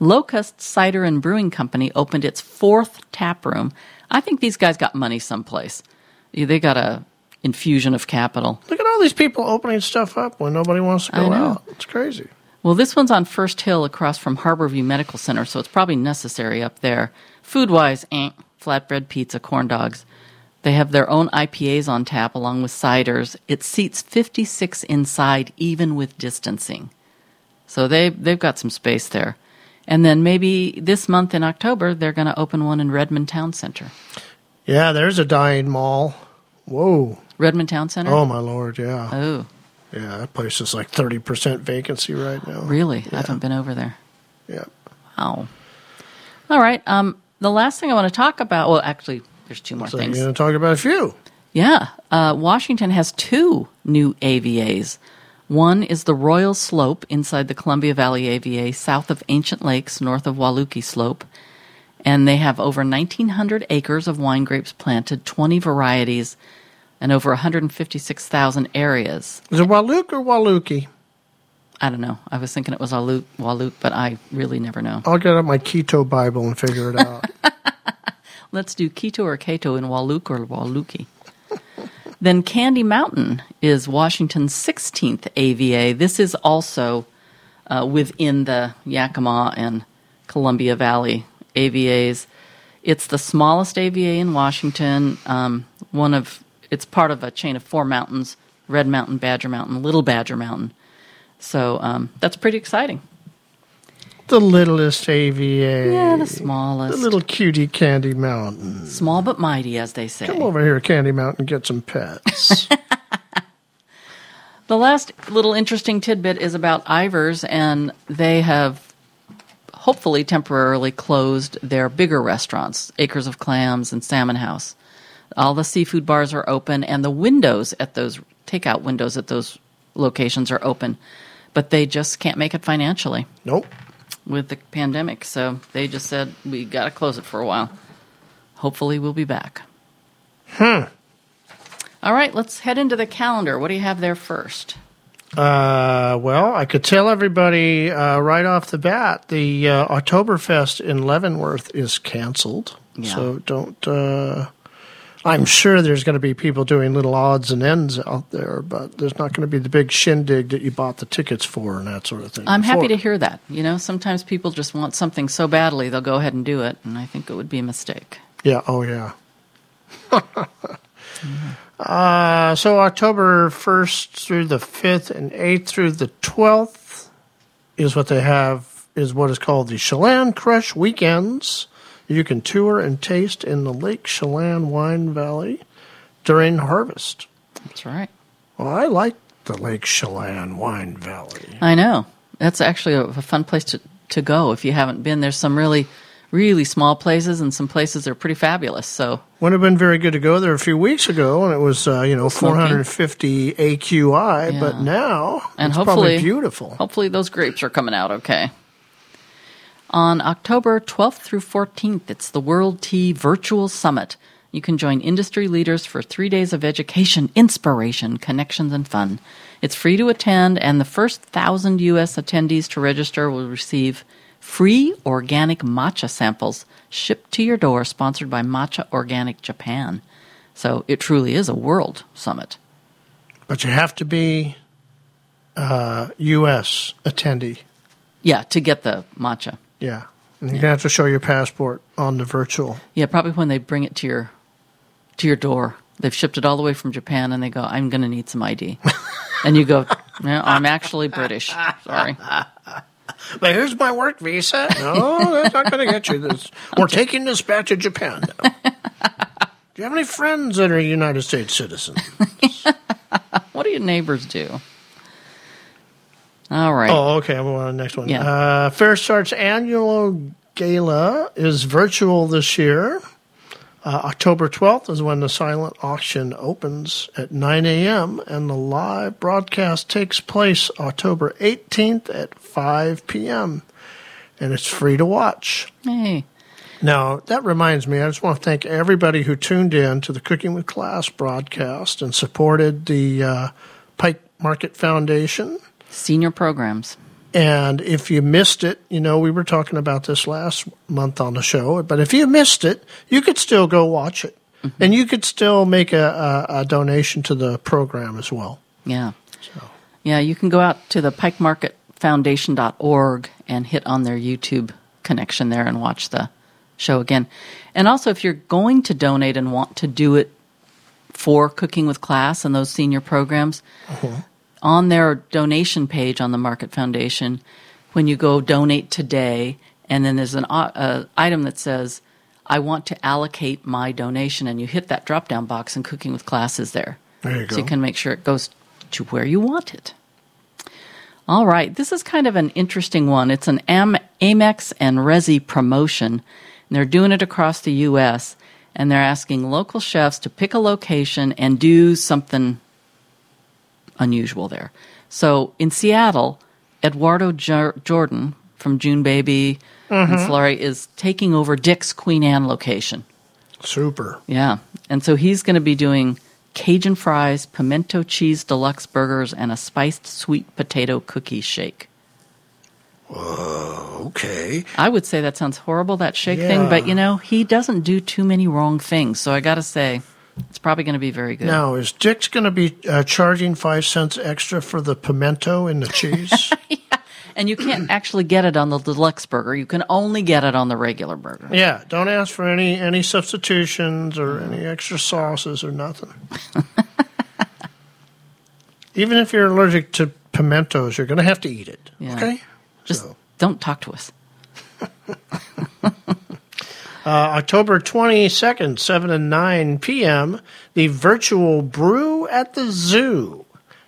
Locust Cider and Brewing Company opened its fourth tap room. I think these guys got money someplace. They got a infusion of capital. Look at all these people opening stuff up when nobody wants to go out. It's crazy. Well, this one's on First Hill across from Harborview Medical Center, so it's probably necessary up there. Food wise, eh, flatbread pizza, corn dogs. They have their own IPAs on tap along with ciders. It seats 56 inside, even with distancing. So they, they've got some space there. And then maybe this month in October, they're going to open one in Redmond Town Center. Yeah, there's a dying mall. Whoa. Redmond Town Center? Oh, my Lord. Yeah. Oh, Yeah, that place is like 30% vacancy right now. really? I haven't been over there. Yeah. Wow. All right. Um, the last thing I want to talk about, well, actually, there's two more So you're going to talk about a few. Yeah. Uh, Washington has two new AVAs. One is the Royal Slope inside the Columbia Valley AVA, south of Ancient Lakes, north of Wahluke Slope. And they have over 1,900 acres of wine grapes planted, 20 varieties. and over 156,000 areas. Is it Walook or Waluki? I don't know. I was thinking it was Waluk, Waluk, but I really never know. I'll get out my Keto Bible and figure it out. Let's do Keto or keto in Waluk or Waluki. then Candy Mountain is Washington's 16th AVA. This is also uh, within the Yakima and Columbia Valley AVAs. It's the smallest AVA in Washington. Um, one of it's part of a chain of four mountains: Red Mountain, Badger Mountain, Little Badger Mountain. So um, that's pretty exciting. the littlest AVA. Yeah, the smallest. The little cutie Candy Mountain. Small but mighty, as they say. Come over here, Candy Mountain, and get some pets. The last little interesting tidbit is about Ivar's, and they have hopefully temporarily closed their bigger restaurants, Acres of Clams and Salmon House. All the seafood bars are open, and the windows at those takeout windows at those locations are open, but they just can't make it financially nope. with the pandemic. So they just said we got to close it for a while. Hopefully, we'll be back. Hmm. All right, let's head into the calendar. What do you have there first? Uh, well, I could tell everybody uh, right off the bat the uh, Oktoberfest in Leavenworth is canceled. Yeah. So don't. I'm sure there's going to be people doing little odds and ends out there, but there's not going to be the big shindig that you bought the tickets for and that sort of thing. I'm happy to hear that. You know, sometimes people just want something so badly they'll go ahead and do it, and I think it would be a mistake. Yeah. Oh, yeah. uh, so October 1st through the 5th and 8th through the 12th is what they have, is what is called the Chelan Crush Weekends. You can tour and taste in the Lake Chelan Wine Valley during harvest. That's right. Well, I like the Lake Chelan Wine Valley. I know. That's actually a, a fun place to, to go if you haven't been. There's some really, really small places and some places are pretty fabulous. So, wouldn't have been very good to go there a few weeks ago, and it was uh, you know Smoky. 450 AQI. Yeah. But now and it's hopefully, probably beautiful. Hopefully, those grapes are coming out okay. On October 12th through 14th, it's the World Tea Virtual Summit. You can join industry leaders for three days of education, inspiration, connections, and fun. It's free to attend, and the first thousand U.S. attendees to register will receive free organic matcha samples shipped to your door, sponsored by Matcha Organic Japan. So it truly is a world summit. But you have to be uh, U.S. attendee. Yeah, to get the matcha. Yeah. And you're going to have to show your passport on the virtual. Yeah, probably when they bring it to your to your door. They've shipped it all the way from Japan, and they go, "I'm going to need some ID," and you go, no, "I'm actually British. Sorry." But here's my work visa. No, that's not going to get you this. We're taking this back to Japan. Now. Do you have any friends that are United States citizens? What do your neighbors do? All right. Oh, okay. I'm on the next one. Yeah. Uh, FareStart's annual gala is virtual this year. Uh, October 12th is when the silent auction opens at 9 a.m. and the live broadcast takes place October 18th at 5 p.m. And it's free to watch. Hey, Now, that reminds me, I just want to thank everybody who tuned in to the Cooking with Class broadcast and supported the uh, Pike Market Foundation. Senior programs. And if you missed it, you know, we were talking about this last month on the show, but if you missed it, you could still go watch it. Mm-hmm. And you could still make a, a, a donation to the program as well. Yeah. Yeah, you can go out to the pikemarketfoundation.org and hit on their YouTube connection there and watch the show again. And also, if you're going to donate and want to do it for Cooking with Class and those senior programs, uh-huh. On their donation page on the Market Foundation, when you go donate today, and then there's an uh, uh, item that says, I want to allocate my donation, and you hit that drop down box, and Cooking with Class is there. There you So you can make sure it goes to where you want it. All right, this is kind of an interesting one. It's an Am- Amex and Resy promotion, and they're doing it across the U.S. And they're asking local chefs to pick a location and do something unusual there. So in Seattle, Eduardo Jor- Jordan from June Baby and mm-hmm. Salare is taking over Dick's Queen Anne location. Super. Yeah. And so he's going to be doing Cajun fries, pimento cheese deluxe burgers, and a spiced sweet potato cookie shake. Okay. I would say that sounds horrible, that shake Yeah. thing, but you know, he doesn't do too many wrong things. So I got to say, it's probably going to be very good. Now, is Dick's going to be uh, charging five cents extra for the pimento in the cheese? And you can't actually get it on the deluxe burger. You can only get it on the regular burger. yeah. Don't ask for any any substitutions or any extra sauces or nothing. Even if you're allergic to pimentos, you're going to have to eat it. Yeah. Okay. Just So. don't talk to us. Uh, October 22nd, 7 and 9 p.m., the virtual brew at the zoo.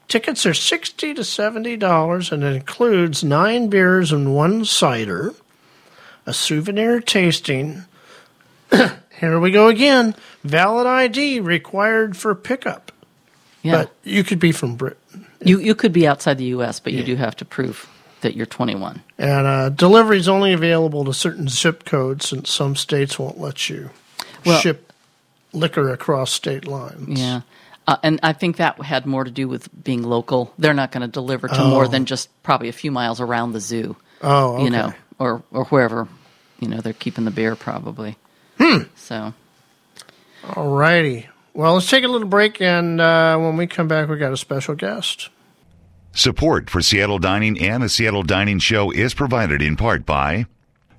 Tickets are 60 to $70 and it includes nine beers and one cider, a souvenir tasting. Here we go again. Valid ID required for pickup. Yeah. But you could be from Britain. you, you could be outside the U.S., but you do have to prove that you're 21. And uh, delivery is only available to certain zip codes since some states won't let you Well- ship liquor across state lines. Yeah. Uh, and I think that had more to do with being local. They're not going to deliver to more than just probably a few miles around the zoo. Oh, You know, or, or wherever, you know, they're keeping the beer probably. Hmm. So, All righty. Well, let's take a little break, and uh, when we come back, we got a special guest. Support for Seattle Dining and the Seattle Dining Show is provided in part by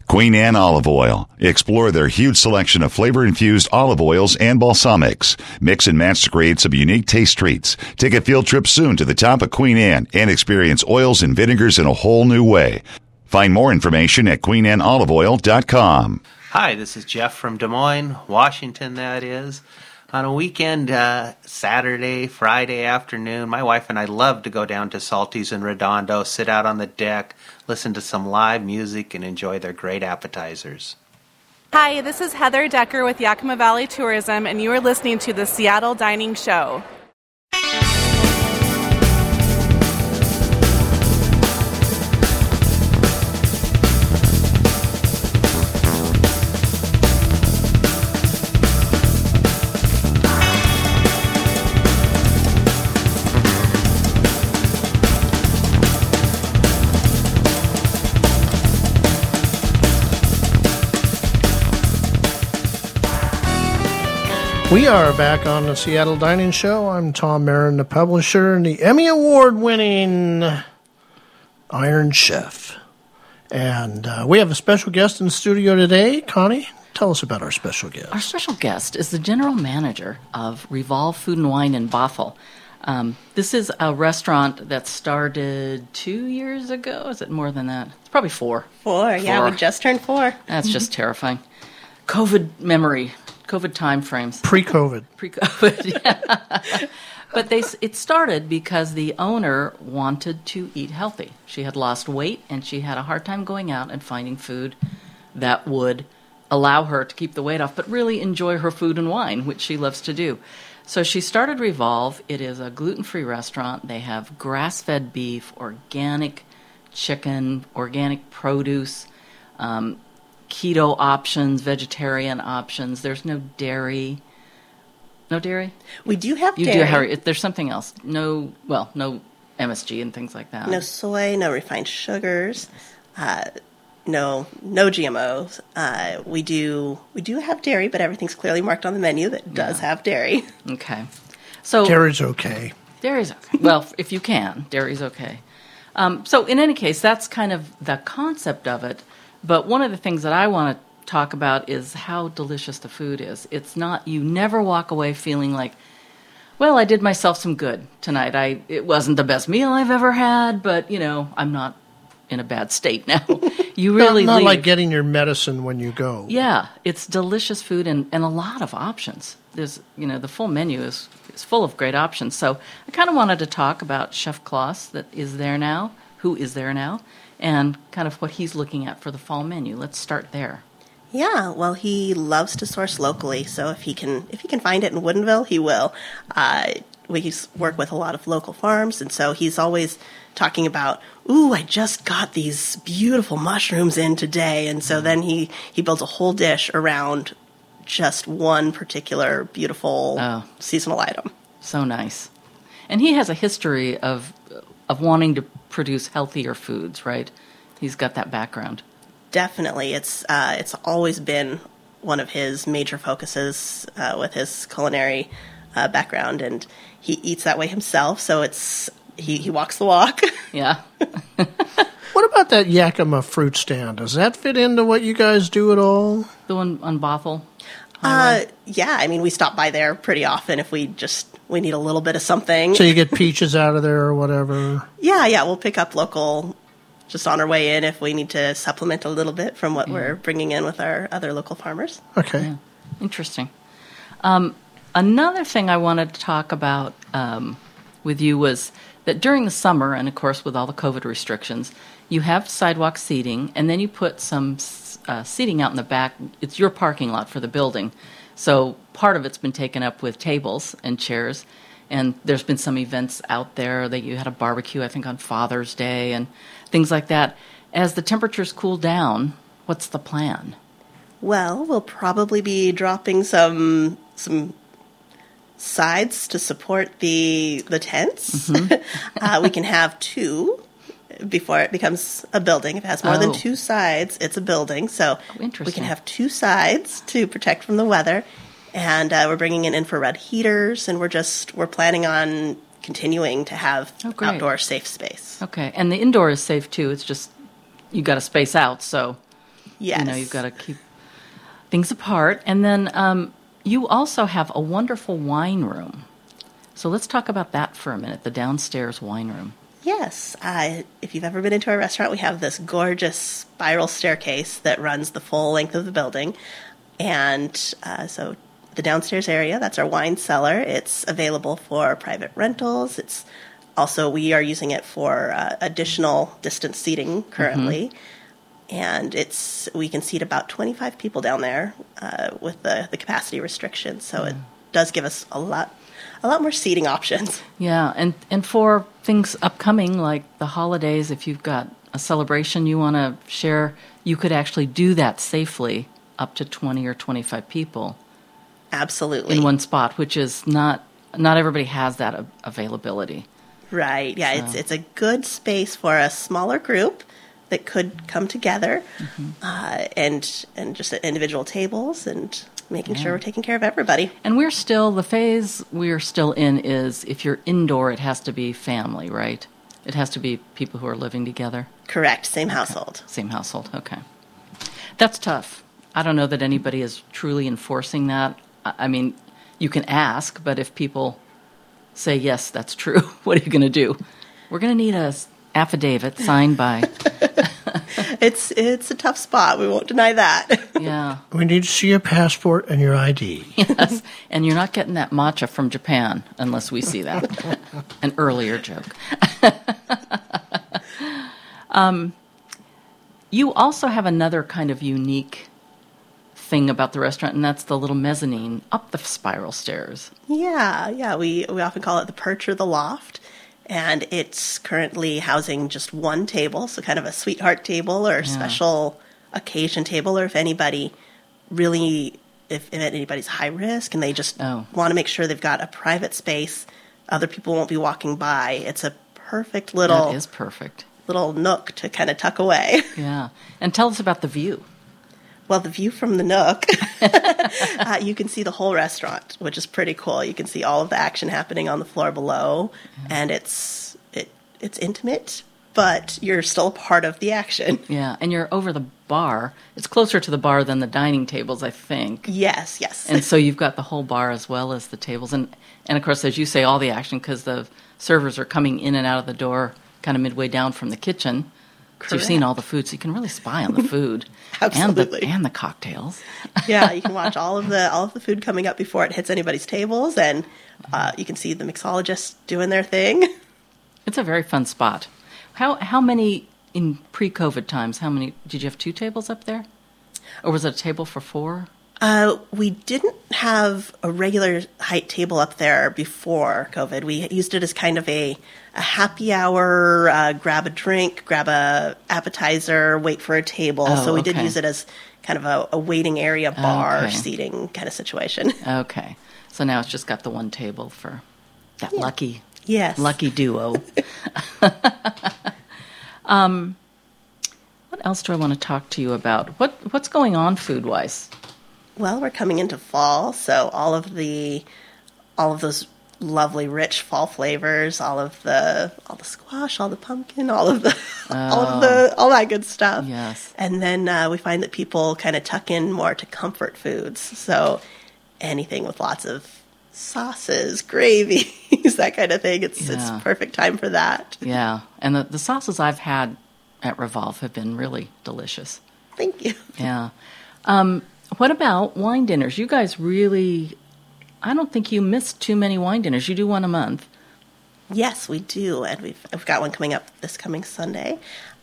Queen Anne Olive Oil. Explore their huge selection of flavor infused olive oils and balsamics. Mix and match to create some unique taste treats. Take a field trip soon to the top of Queen Anne and experience oils and vinegars in a whole new way. Find more information at queenanneoliveoil.com. Hi, this is Jeff from Des Moines, Washington, that is. On a weekend, uh, Saturday, Friday afternoon, my wife and I love to go down to Salty's in Redondo, sit out on the deck, listen to some live music, and enjoy their great appetizers. Hi, this is Heather Decker with Yakima Valley Tourism, and you are listening to the Seattle Dining Show. We are back on the Seattle Dining Show. I'm Tom Marin, the publisher, and the Emmy Award winning Iron Chef. And uh, we have a special guest in the studio today. Connie, tell us about our special guest. our special guest is the general manager of Revolve Food and Wine in Bothell. Um, this is a restaurant that started two years ago. Is it more than that? It's probably four. Four, yeah, we just turned four. That's just terrifying. COVID memory, COVID time frames. Pre COVID. pre-COVID. yeah. but they it started because the owner wanted to eat healthy. She had lost weight and she had a hard time going out and finding food that would allow her to keep the weight off, but really enjoy her food and wine, which she loves to do. So she started Revolve. It is a gluten-free restaurant. They have grass-fed beef, organic chicken, organic produce. Um, keto options, vegetarian options. There's no dairy. No dairy? We do have You dairy. do have there's something else. No, well, no MSG and things like that. No soy, no refined sugars, uh, no no GMOs. Uh, we do we do have dairy, but everything's clearly marked on the menu that does have dairy. Okay. So Dairy's okay. Dairy's okay. well, if you can, dairy's okay. Um, so, in any case, that's kind of the concept of it. But one of the things that I want to talk about is how delicious the food is. It's not, you never walk away feeling like, well, I did myself some good tonight. I It wasn't the best meal I've ever had, but, you know, I'm not in a bad state now. You really not, not like getting your medicine when you go. Yeah, it's delicious food and, and a lot of options. There's, you know, the full menu is, is full of great options. So I kind of wanted to talk about Chef Kloss that is there now, who is there now, and kind of what he's looking at for the fall menu. Let's start there. Yeah, well, he loves to source locally, so if he can if he can find it in Woodinville, he will. Uh, we work with a lot of local farms, and so he's always talking about, "Ooh, I just got these beautiful mushrooms in today," and so then he he builds a whole dish around just one particular beautiful Oh. seasonal item. So nice. And he has a history of of wanting to produce healthier foods, right? He's got that background. Definitely, it's uh, it's always been one of his major focuses uh, with his culinary uh, background, and he eats that way himself. So it's he he walks the walk. Yeah. What about that Yakima fruit stand? Does that fit into what you guys do at all? The one on Bothell? Uh, yeah, I mean, we stop by there pretty often if we just we need a little bit of something. So you get peaches out of there or whatever? yeah, yeah, we'll pick up local just on our way in if we need to supplement a little bit from what we're bringing in with our other local farmers. Okay. Interesting. Um, another thing I wanted to talk about um, with you was that during the summer, and of course with all the COVID restrictions, you have sidewalk seating, and then you put some uh, seating out in the back. It's your parking lot for the building, so part of it's been taken up with tables and chairs. And there's been some events out there that you had a barbecue, I think, on Father's Day and things like that. As the temperatures cool down, what's the plan? Well, we'll probably be dropping some some sides to support the the tents. uh, we can have two before it becomes a building. If it has more Oh. than two sides, it's a building. So we can have two sides to protect from the weather. And uh, we're bringing in infrared heaters, and we're just we're planning on continuing to have Oh, outdoor safe space. Okay, and the indoor is safe too. It's just you got to space out, so Yes. you know you've got to keep things apart. And then um, you also have a wonderful wine room. So let's talk about that for a minute. The downstairs wine room. Yes. Uh, if you've ever been into a restaurant, we have this gorgeous spiral staircase that runs the full length of the building. And uh, so the downstairs area, that's our wine cellar. It's available for private rentals. It's also, we are using it for uh, additional distance seating currently. And it's we can seat about 25 people down there uh, with the, the capacity restrictions. So it does give us a lot a lot more seating options. Yeah, and and for things upcoming like the holidays, if you've got a celebration you want to share, you could actually do that safely, up to twenty or twenty five people Absolutely. in one spot, which is not not everybody has that a- availability. Right. Yeah, it's So- it's a good space for a smaller group that could come together, Mm-hmm. uh, and and just at individual tables and making Yeah. sure we're taking care of everybody. And we're still the phase we're still in is if you're indoor, it has to be family, right? It has to be people who are living together. Correct. Same household. Same household. Okay, that's tough. I don't know that anybody is truly enforcing that. I I mean, you can ask, but if people say yes, that's true, what are you going to do? We're going to need a affidavit signed by. It's it's a tough spot. We won't deny that. yeah. We need to see your passport and your ID. Yes, and you're not getting that matcha from Japan unless we see that. An earlier joke. um, you also have another kind of unique thing about the restaurant, and that's the little mezzanine up the spiral stairs. Yeah, yeah. We we often call it the perch or the loft, and it's currently housing just one table, so kind of a sweetheart table or Yeah. special occasion table, or if anybody really, if, if anybody's high risk and they just Oh. want to make sure they've got a private space, other people won't be walking by. It's a perfect little That is perfect. little nook to kind of tuck away. Yeah. And tell us about the view. Well, the view from the Nook, uh, you can see the whole restaurant, which is pretty cool. You can see all of the action happening on the floor below, and it's it it's intimate, but you're still a part of the action. Yeah, and you're over the bar. It's closer to the bar than the dining tables, I think. Yes, yes. And so you've got the whole bar as well as the tables, and and of course, as you say, all the action because the servers are coming in and out of the door, kind of midway down from the kitchen. So you've seen all the food, so you can really spy on the food and Absolutely. the and the cocktails. yeah, you can watch all of the all of the food coming up before it hits anybody's tables, and uh, you can see the mixologists doing their thing. It's a very fun spot. How how many in pre-COVID times? How many did you have? Two tables up there, or was it a table for four? Uh, we didn't have a regular height table up there before COVID. We used it as kind of a, a happy hour, uh, grab a drink, grab a appetizer, wait for a table. Oh, so we did use it as kind of a, a waiting area bar Okay. seating kind of situation. Okay, so now it's just got the one table for That lucky, Yes. lucky duo. um, what else do I want to talk to you about? What what's going on food wise? Well, we're coming into fall, so all of the all of those lovely rich fall flavors, all of the all the squash, all the pumpkin, all of the all of the all that good stuff. Yes. And then uh, we find that people kind of tuck in more to comfort foods. So anything with lots of sauces, gravies, that kind of thing. It's Yeah. it's perfect time for that. Yeah, and the, the sauces I've had at Revolve have been really delicious. Thank you. Yeah. Um, what about wine dinners? You guys really, I don't think you miss too many wine dinners. You do one a month. Yes, we do, and we've we've got one coming up this coming Sunday.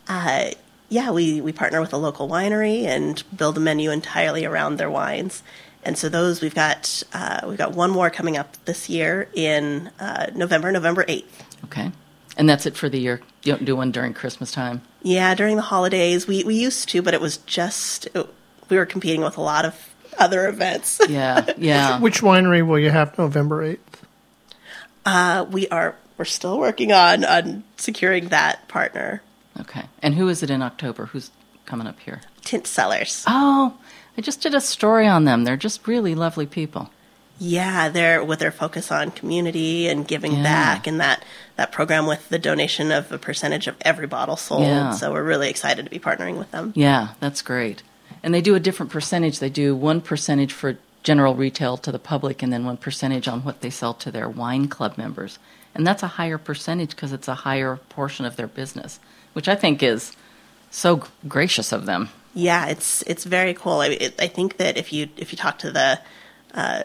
Uh, yeah, we we partner with a local winery and build a menu entirely around their wines. And so those we've got uh, we've got one more coming up this year in uh, November, November eighth. Okay. And that's it for the year. You don't do one during Christmas time. Yeah, during the holidays we we used to, but it was just it, we were competing with a lot of other events. Yeah, yeah. Which winery will you have November 8th? Uh, we are we're still working on on securing that partner. Okay. And who is it in October? Who's coming up here? Tint Cellars. Oh, I just did a story on them. They're just really lovely people. Yeah, they're with their focus on community and giving Yeah. back, and that that program with the donation of a percentage of every bottle sold. Yeah. So we're really excited to be partnering with them. Yeah, that's great. And they do a different percentage. They do one percentage for general retail to the public, and then one percentage on what they sell to their wine club members. And that's a higher percentage because it's a higher portion of their business, which I think is so gracious of them. Yeah, it's it's very cool. I, it, I think that if you if you talk to the uh,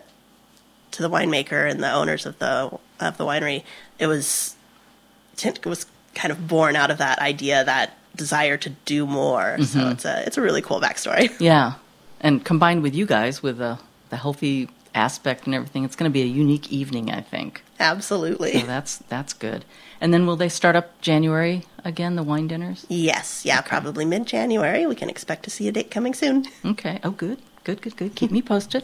to the winemaker and the owners of the of the winery, it was Tint was kind of born out of that idea, that desire to do more. So Mhm. it's a it's a really cool backstory. Yeah, and combined with you guys with the the healthy aspect and everything, it's going to be a unique evening, I think. Absolutely. So that's that's good. And then will they start up January again? The wine dinners. Yes, yeah, probably mid January. We can expect to see a date coming soon. Okay. Oh, good, good, good, good. Keep me posted.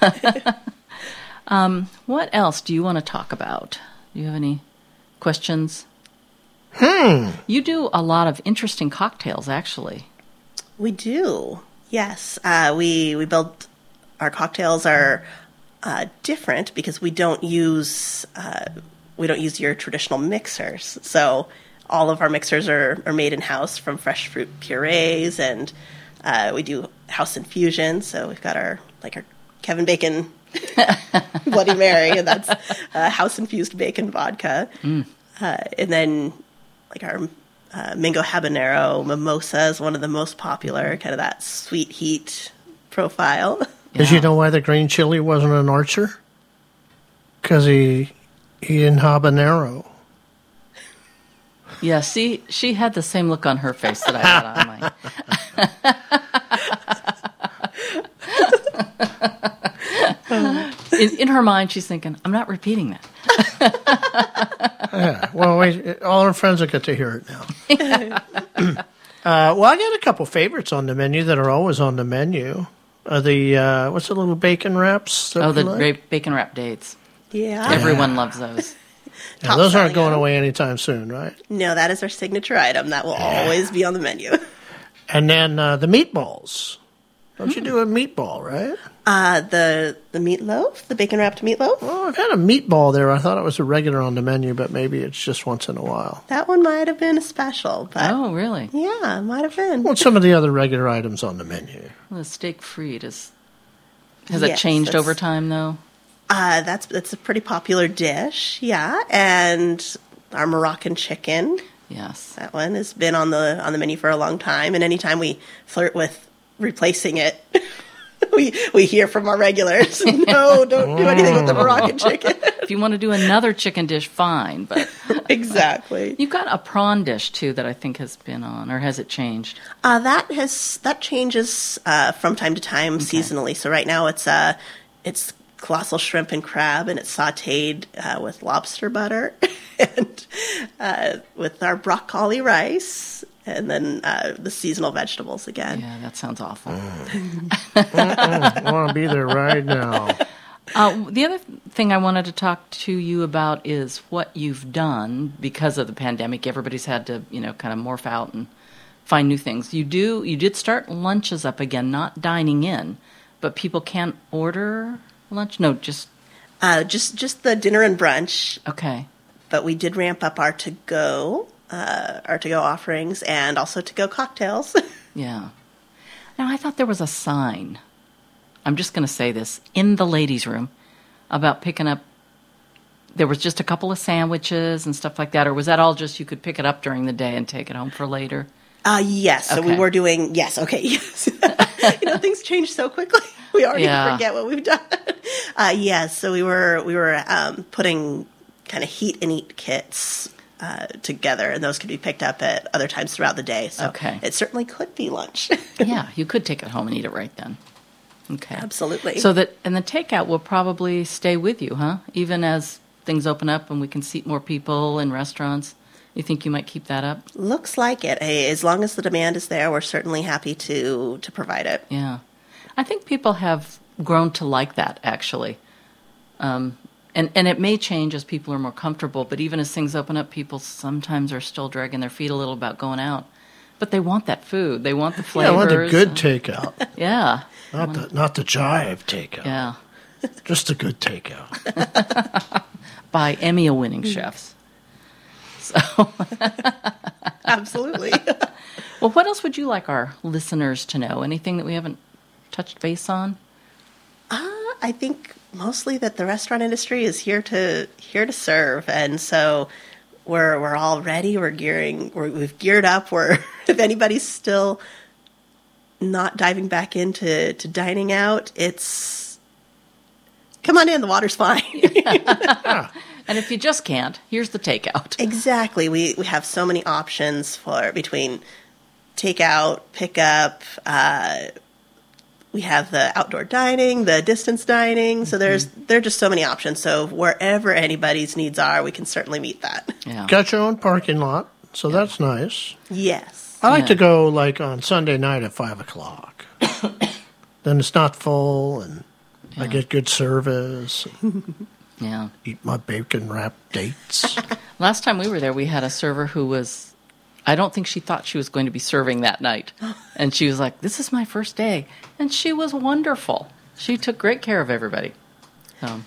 um, what else do you want to talk about? Do you have any questions? Hmm. You do a lot of interesting cocktails, actually. We do. Yes, uh, we we build our cocktails are uh, different because we don't use uh, we don't use your traditional mixers. So all of our mixers are, are made in house from fresh fruit purees, and uh, we do house infusion. So we've got our like our Kevin Bacon Bloody Mary, and that's uh, house infused bacon vodka, Mm. uh, and then like our uh, mango habanero mimosa is one of the most popular, kind of that sweet heat profile. Did you know why the green chili wasn't an archer? Because he he didn't habanero. Yeah. See, she had the same look on her face that I had on mine. in, in her mind, she's thinking, "I'm not repeating that." yeah. Well, wait, all our friends will get to hear it now. uh, well, I got a couple favorites on the menu that are always on the menu. Uh, the uh, what's the little bacon wraps? Oh, the like? bacon wrap dates. Yeah. Everyone loves those. Yeah, those aren't going away anytime soon, right? No, that is our signature item. That will always be on the menu. And then uh, the meatballs. Don't you do a meatball, right? Uh, the the meatloaf, the bacon wrapped meatloaf. Oh, I've had a meatball there. I thought it was a regular on the menu, but maybe it's just once in a while. That one might have been a special, but Oh, really? yeah, it might have been. What's some of the other regular items on the menu? Well, the steak fried is. Has it changed over time, though? Uh, that's that's a pretty popular dish, yeah. And our Moroccan chicken. Yes. That one has been on the on the menu for a long time, and anytime we flirt with replacing it, we we hear from our regulars, no, don't do anything with the Moroccan chicken. if you want to do another chicken dish, fine. But exactly. you've got a prawn dish too that I think has been on, or has it changed? Uh, that has that changes uh, from time to time seasonally. So right now it's uh, it's colossal shrimp and crab, and it's sautéed uh, with lobster butter and uh, with our broccoli rice, and then uh, the seasonal vegetables again. Yeah, that sounds awful. I want to be there right now. Uh, the other thing I wanted to talk to you about is what you've done because of the pandemic. Everybody's had to, you know, kind of morph out and find new things. You do you did start lunches up again, not dining in, but people can't order lunch. No, just Uh, just just the dinner and brunch. Okay. But we did ramp up our to go, uh, our to go offerings, and also to go cocktails. yeah. Now I thought there was a sign. I'm just going to say this in the ladies' room about picking up. There was just a couple of sandwiches and stuff like that, or was that all just you could pick it up during the day and take it home for later? Uh, yes. So we were doing, yes, okay, yes. you know, things change so quickly. We already Yeah. forget what we've done. Uh, yes. So we were, we were, um, putting kind of heat and eat kits, uh, together and those could be picked up at other times throughout the day. So Okay. it certainly could be lunch. yeah, you could take it home and eat it right then. Okay. Absolutely. So that and the takeout will probably stay with you, huh? Even as things open up and we can seat more people in restaurants. You think you might keep that up? Looks like it. Eh, As long as the demand is there, we're certainly happy to, to provide it. Yeah. I think people have grown to like that actually. Um, and, and it may change as people are more comfortable, but even as things open up, people sometimes are still dragging their feet a little about going out. But they want that food. They want the Yeah, I flavors. want a good takeout. Yeah. Not the not the jive takeout. Yeah. Just a good takeout. By Emmy winning chefs. So Absolutely. well, what else would you like our listeners to know? Anything that we haven't touched base on? Uh, I think mostly that the restaurant industry is here to here to serve, and so we're we're all ready. We're gearing. We're, we've geared up. We're if anybody's still not diving back into to dining out, it's come on in. The water's fine. And if you just can't, here's the takeout. Exactly. We we have so many options for between takeout, pickup. Uh, we have the outdoor dining, the distance dining. So there's mm-hmm. there are just so many options. So wherever anybody's needs are, we can certainly meet that. Yeah. Got your own parking lot, so that's nice. Yes. I like Yeah. to go like on Sunday night at five o'clock. then it's not full, and I get good service. Yeah. Eat my bacon wrapped dates. Last time we were there, we had a server who was, I don't think she thought she was going to be serving that night. And she was like, This is my first day. And she was wonderful. She took great care of everybody. So,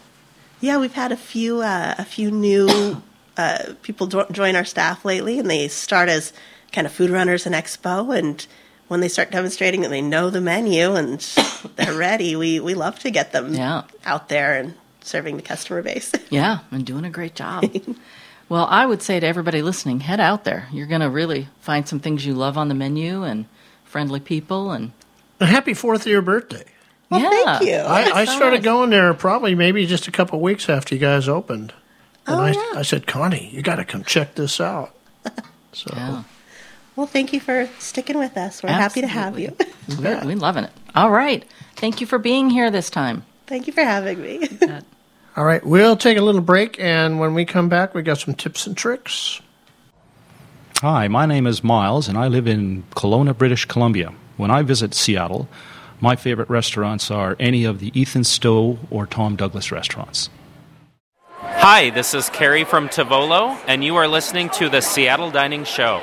Yeah, we've had a few uh, a few new uh, people jo- join our staff lately, and they start as kind of food runners in Expo. And when they start demonstrating and they know the menu and they're ready, we we love to get them Yeah. out there and serving the customer base. yeah, and doing a great job. well, I would say to everybody listening, head out there. You're going to really find some things you love on the menu and friendly people. And And happy fourth year birthday. Well, yeah. thank you. I, I so started nice. going there probably maybe just a couple weeks after you guys opened. And Oh, I, yeah. I said, Connie, you got to come check this out. So Yeah. Well, thank you for sticking with us. We're happy to have you. Absolutely. We're, we're loving it. All right. Thank you for being here this time. thank you for having me. All right, we'll take a little break, and when we come back, we got some tips and tricks. Hi, my name is Miles, and I live in Kelowna, British Columbia. When I visit Seattle, my favorite restaurants are any of the Ethan Stowell or Tom Douglas restaurants. Hi, this is Carrie from Tavolo, and you are listening to the Seattle Dining Show.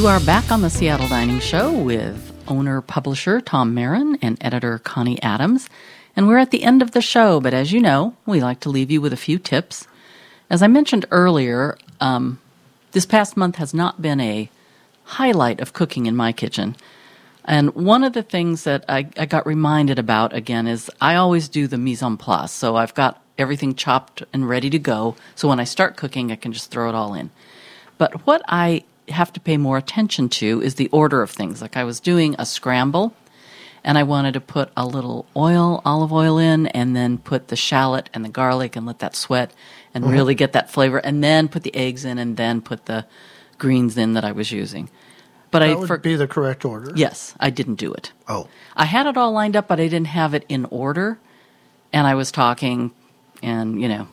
You are back on the Seattle Dining Show with owner publisher Tom Marin and editor Connie Adams. And we're at the end of the show, but as you know, we like to leave you with a few tips. As I mentioned earlier, um, this past month has not been a highlight of cooking in my kitchen. And one of the things that I, I got reminded about again is I always do the mise en place. So I've got everything chopped and ready to go. So when I start cooking, I can just throw it all in. But what I have to pay more attention to is the order of things. Like I was doing a scramble and I wanted to put a little oil, olive oil in, and then put the shallot and the garlic and let that sweat. and Mhm. really get that flavor, and then put the eggs in, and then put the greens in that I was using. But that I would for- be the correct order. yes, I didn't do it. Oh. I had it all lined up, but I didn't have it in order. And I was talking, and you know,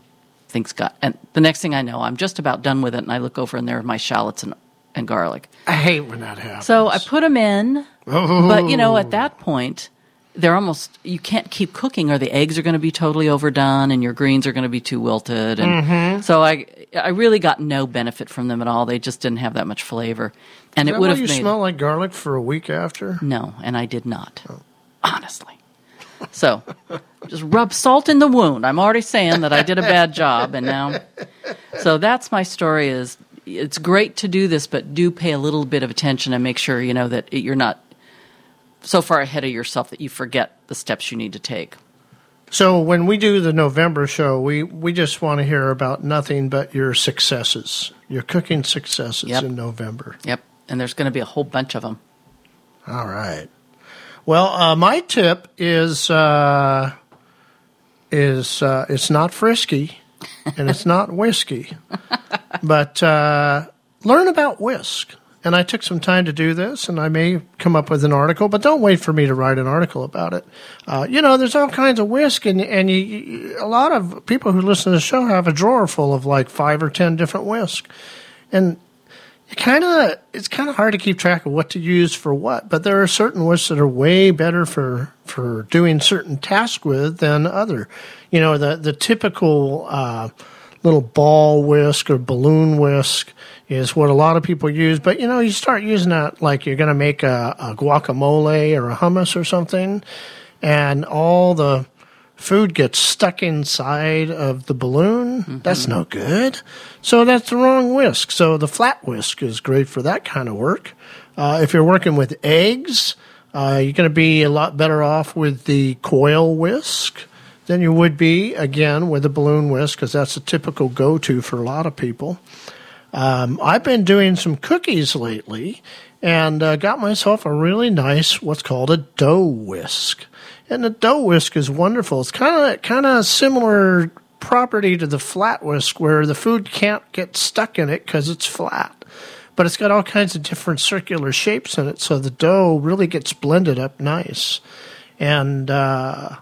things got. And the next thing I know, I'm just about done with it, and I look over, and there are my shallots and, and garlic. I hate when that happens. So I put them in, Oh. but you know, at that point, they're almost you can't keep cooking, or the eggs are going to be totally overdone, and your greens are going to be too wilted. And Mhm. so I, I really got no benefit from them at all. They just didn't have that much flavor, and it would have you made smell like garlic for a week after. no, and I did not, honestly. So, just rub salt in the wound. I'm already saying that I did a bad job, and now, so that's my story. Is it's great to do this, but do pay a little bit of attention and make sure you know that you're not so far ahead of yourself that you forget the steps you need to take. So when we do the November show, we, we just want to hear about nothing but your successes, your cooking successes Yep. in November. Yep, and there's going to be a whole bunch of them. All right. Well, uh, my tip is uh, is uh, it's not frisky and it's not whiskey, but uh, learn about whisk. And I took some time to do this, and I may come up with an article, but don't wait for me to write an article about it. Uh, you know, there's all kinds of whisk, and, and you, you, a lot of people who listen to the show have a drawer full of like five or ten different whisk. And kind of it's kind of hard to keep track of what to use for what but there are certain whisks that are way better for for doing certain tasks with than other. You know the the typical uh, little ball whisk or balloon whisk is what a lot of people use but you know you start using that like you're going to make a, a guacamole or a hummus or something and all the food gets stuck inside of the balloon, that's no good. So that's the wrong whisk. So the flat whisk is great for that kind of work. Uh, if you're working with eggs, uh, you're going to be a lot better off with the coil whisk than you would be, again, with the balloon whisk, because that's a typical go to for a lot of people. Um, I've been doing some cookies lately and uh, got myself a really nice what's called a dough whisk. And the dough whisk is wonderful. It's kind of kind of similar property to the flat whisk, where the food can't get stuck in it because it's flat. But it's got all kinds of different circular shapes in it, so the dough really gets blended up nice. And uh,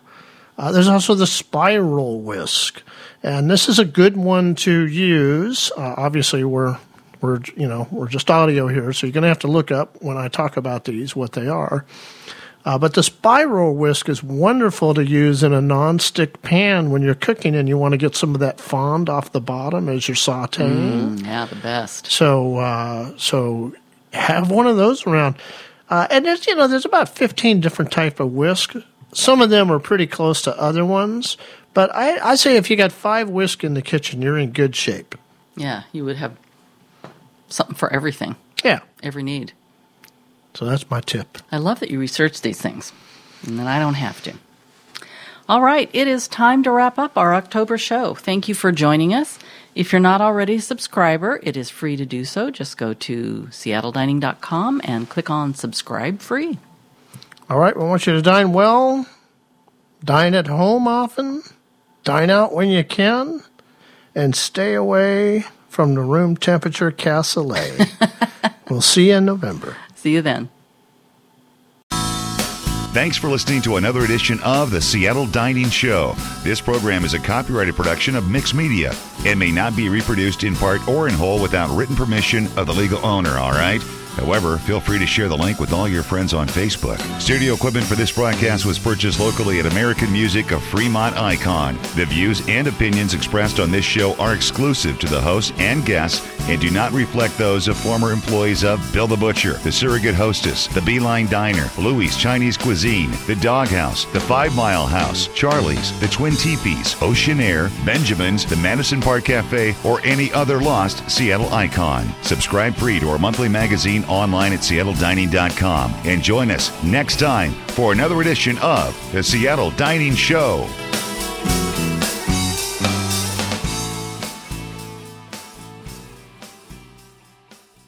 uh, there's also the spiral whisk, and this is a good one to use. Uh, obviously, we're we're you know we're just audio here, so you're going to have to look up when I talk about these what they are. Uh, but the spiral whisk is wonderful to use in a non-stick pan when you're cooking and you want to get some of that fond off the bottom as you're sautéing. Mm, yeah, the best. So uh, so have one of those around. Uh, and there's you know there's about 15 different type of whisk. Some of them are pretty close to other ones, but I, I say if you got five whisk in the kitchen, you're in good shape. Yeah, you would have something for everything. Yeah. Every need. So that's my tip. I love that you research these things, and then I don't have to. All right, it is time to wrap up our October show. Thank you for joining us. If you're not already a subscriber, it is free to do so. Just go to seattledining.com and click on subscribe free. All right, we want you to dine well, dine at home often, dine out when you can, and stay away from the room temperature cassoulet. we'll see you in November. See you then. Thanks for listening to another edition of the Seattle Dining Show. This program is a copyrighted production of Mixed Media and may not be reproduced in part or in whole without written permission of the legal owner, all right? However, feel free to share the link with all your friends on Facebook. Studio equipment for this broadcast was purchased locally at American Music of Fremont Icon. The views and opinions expressed on this show are exclusive to the host and guests and do not reflect those of former employees of Bill the Butcher, the Surrogate Hostess, the Beeline Diner, Louis Chinese Cuisine, the Doghouse, the Five Mile House, Charlie's, the Twin Teepees, Ocean Air, Benjamin's, the Madison Park Cafe, or any other lost Seattle icon. Subscribe free to our monthly magazine online at seattledining.com and join us next time for another edition of the Seattle Dining Show.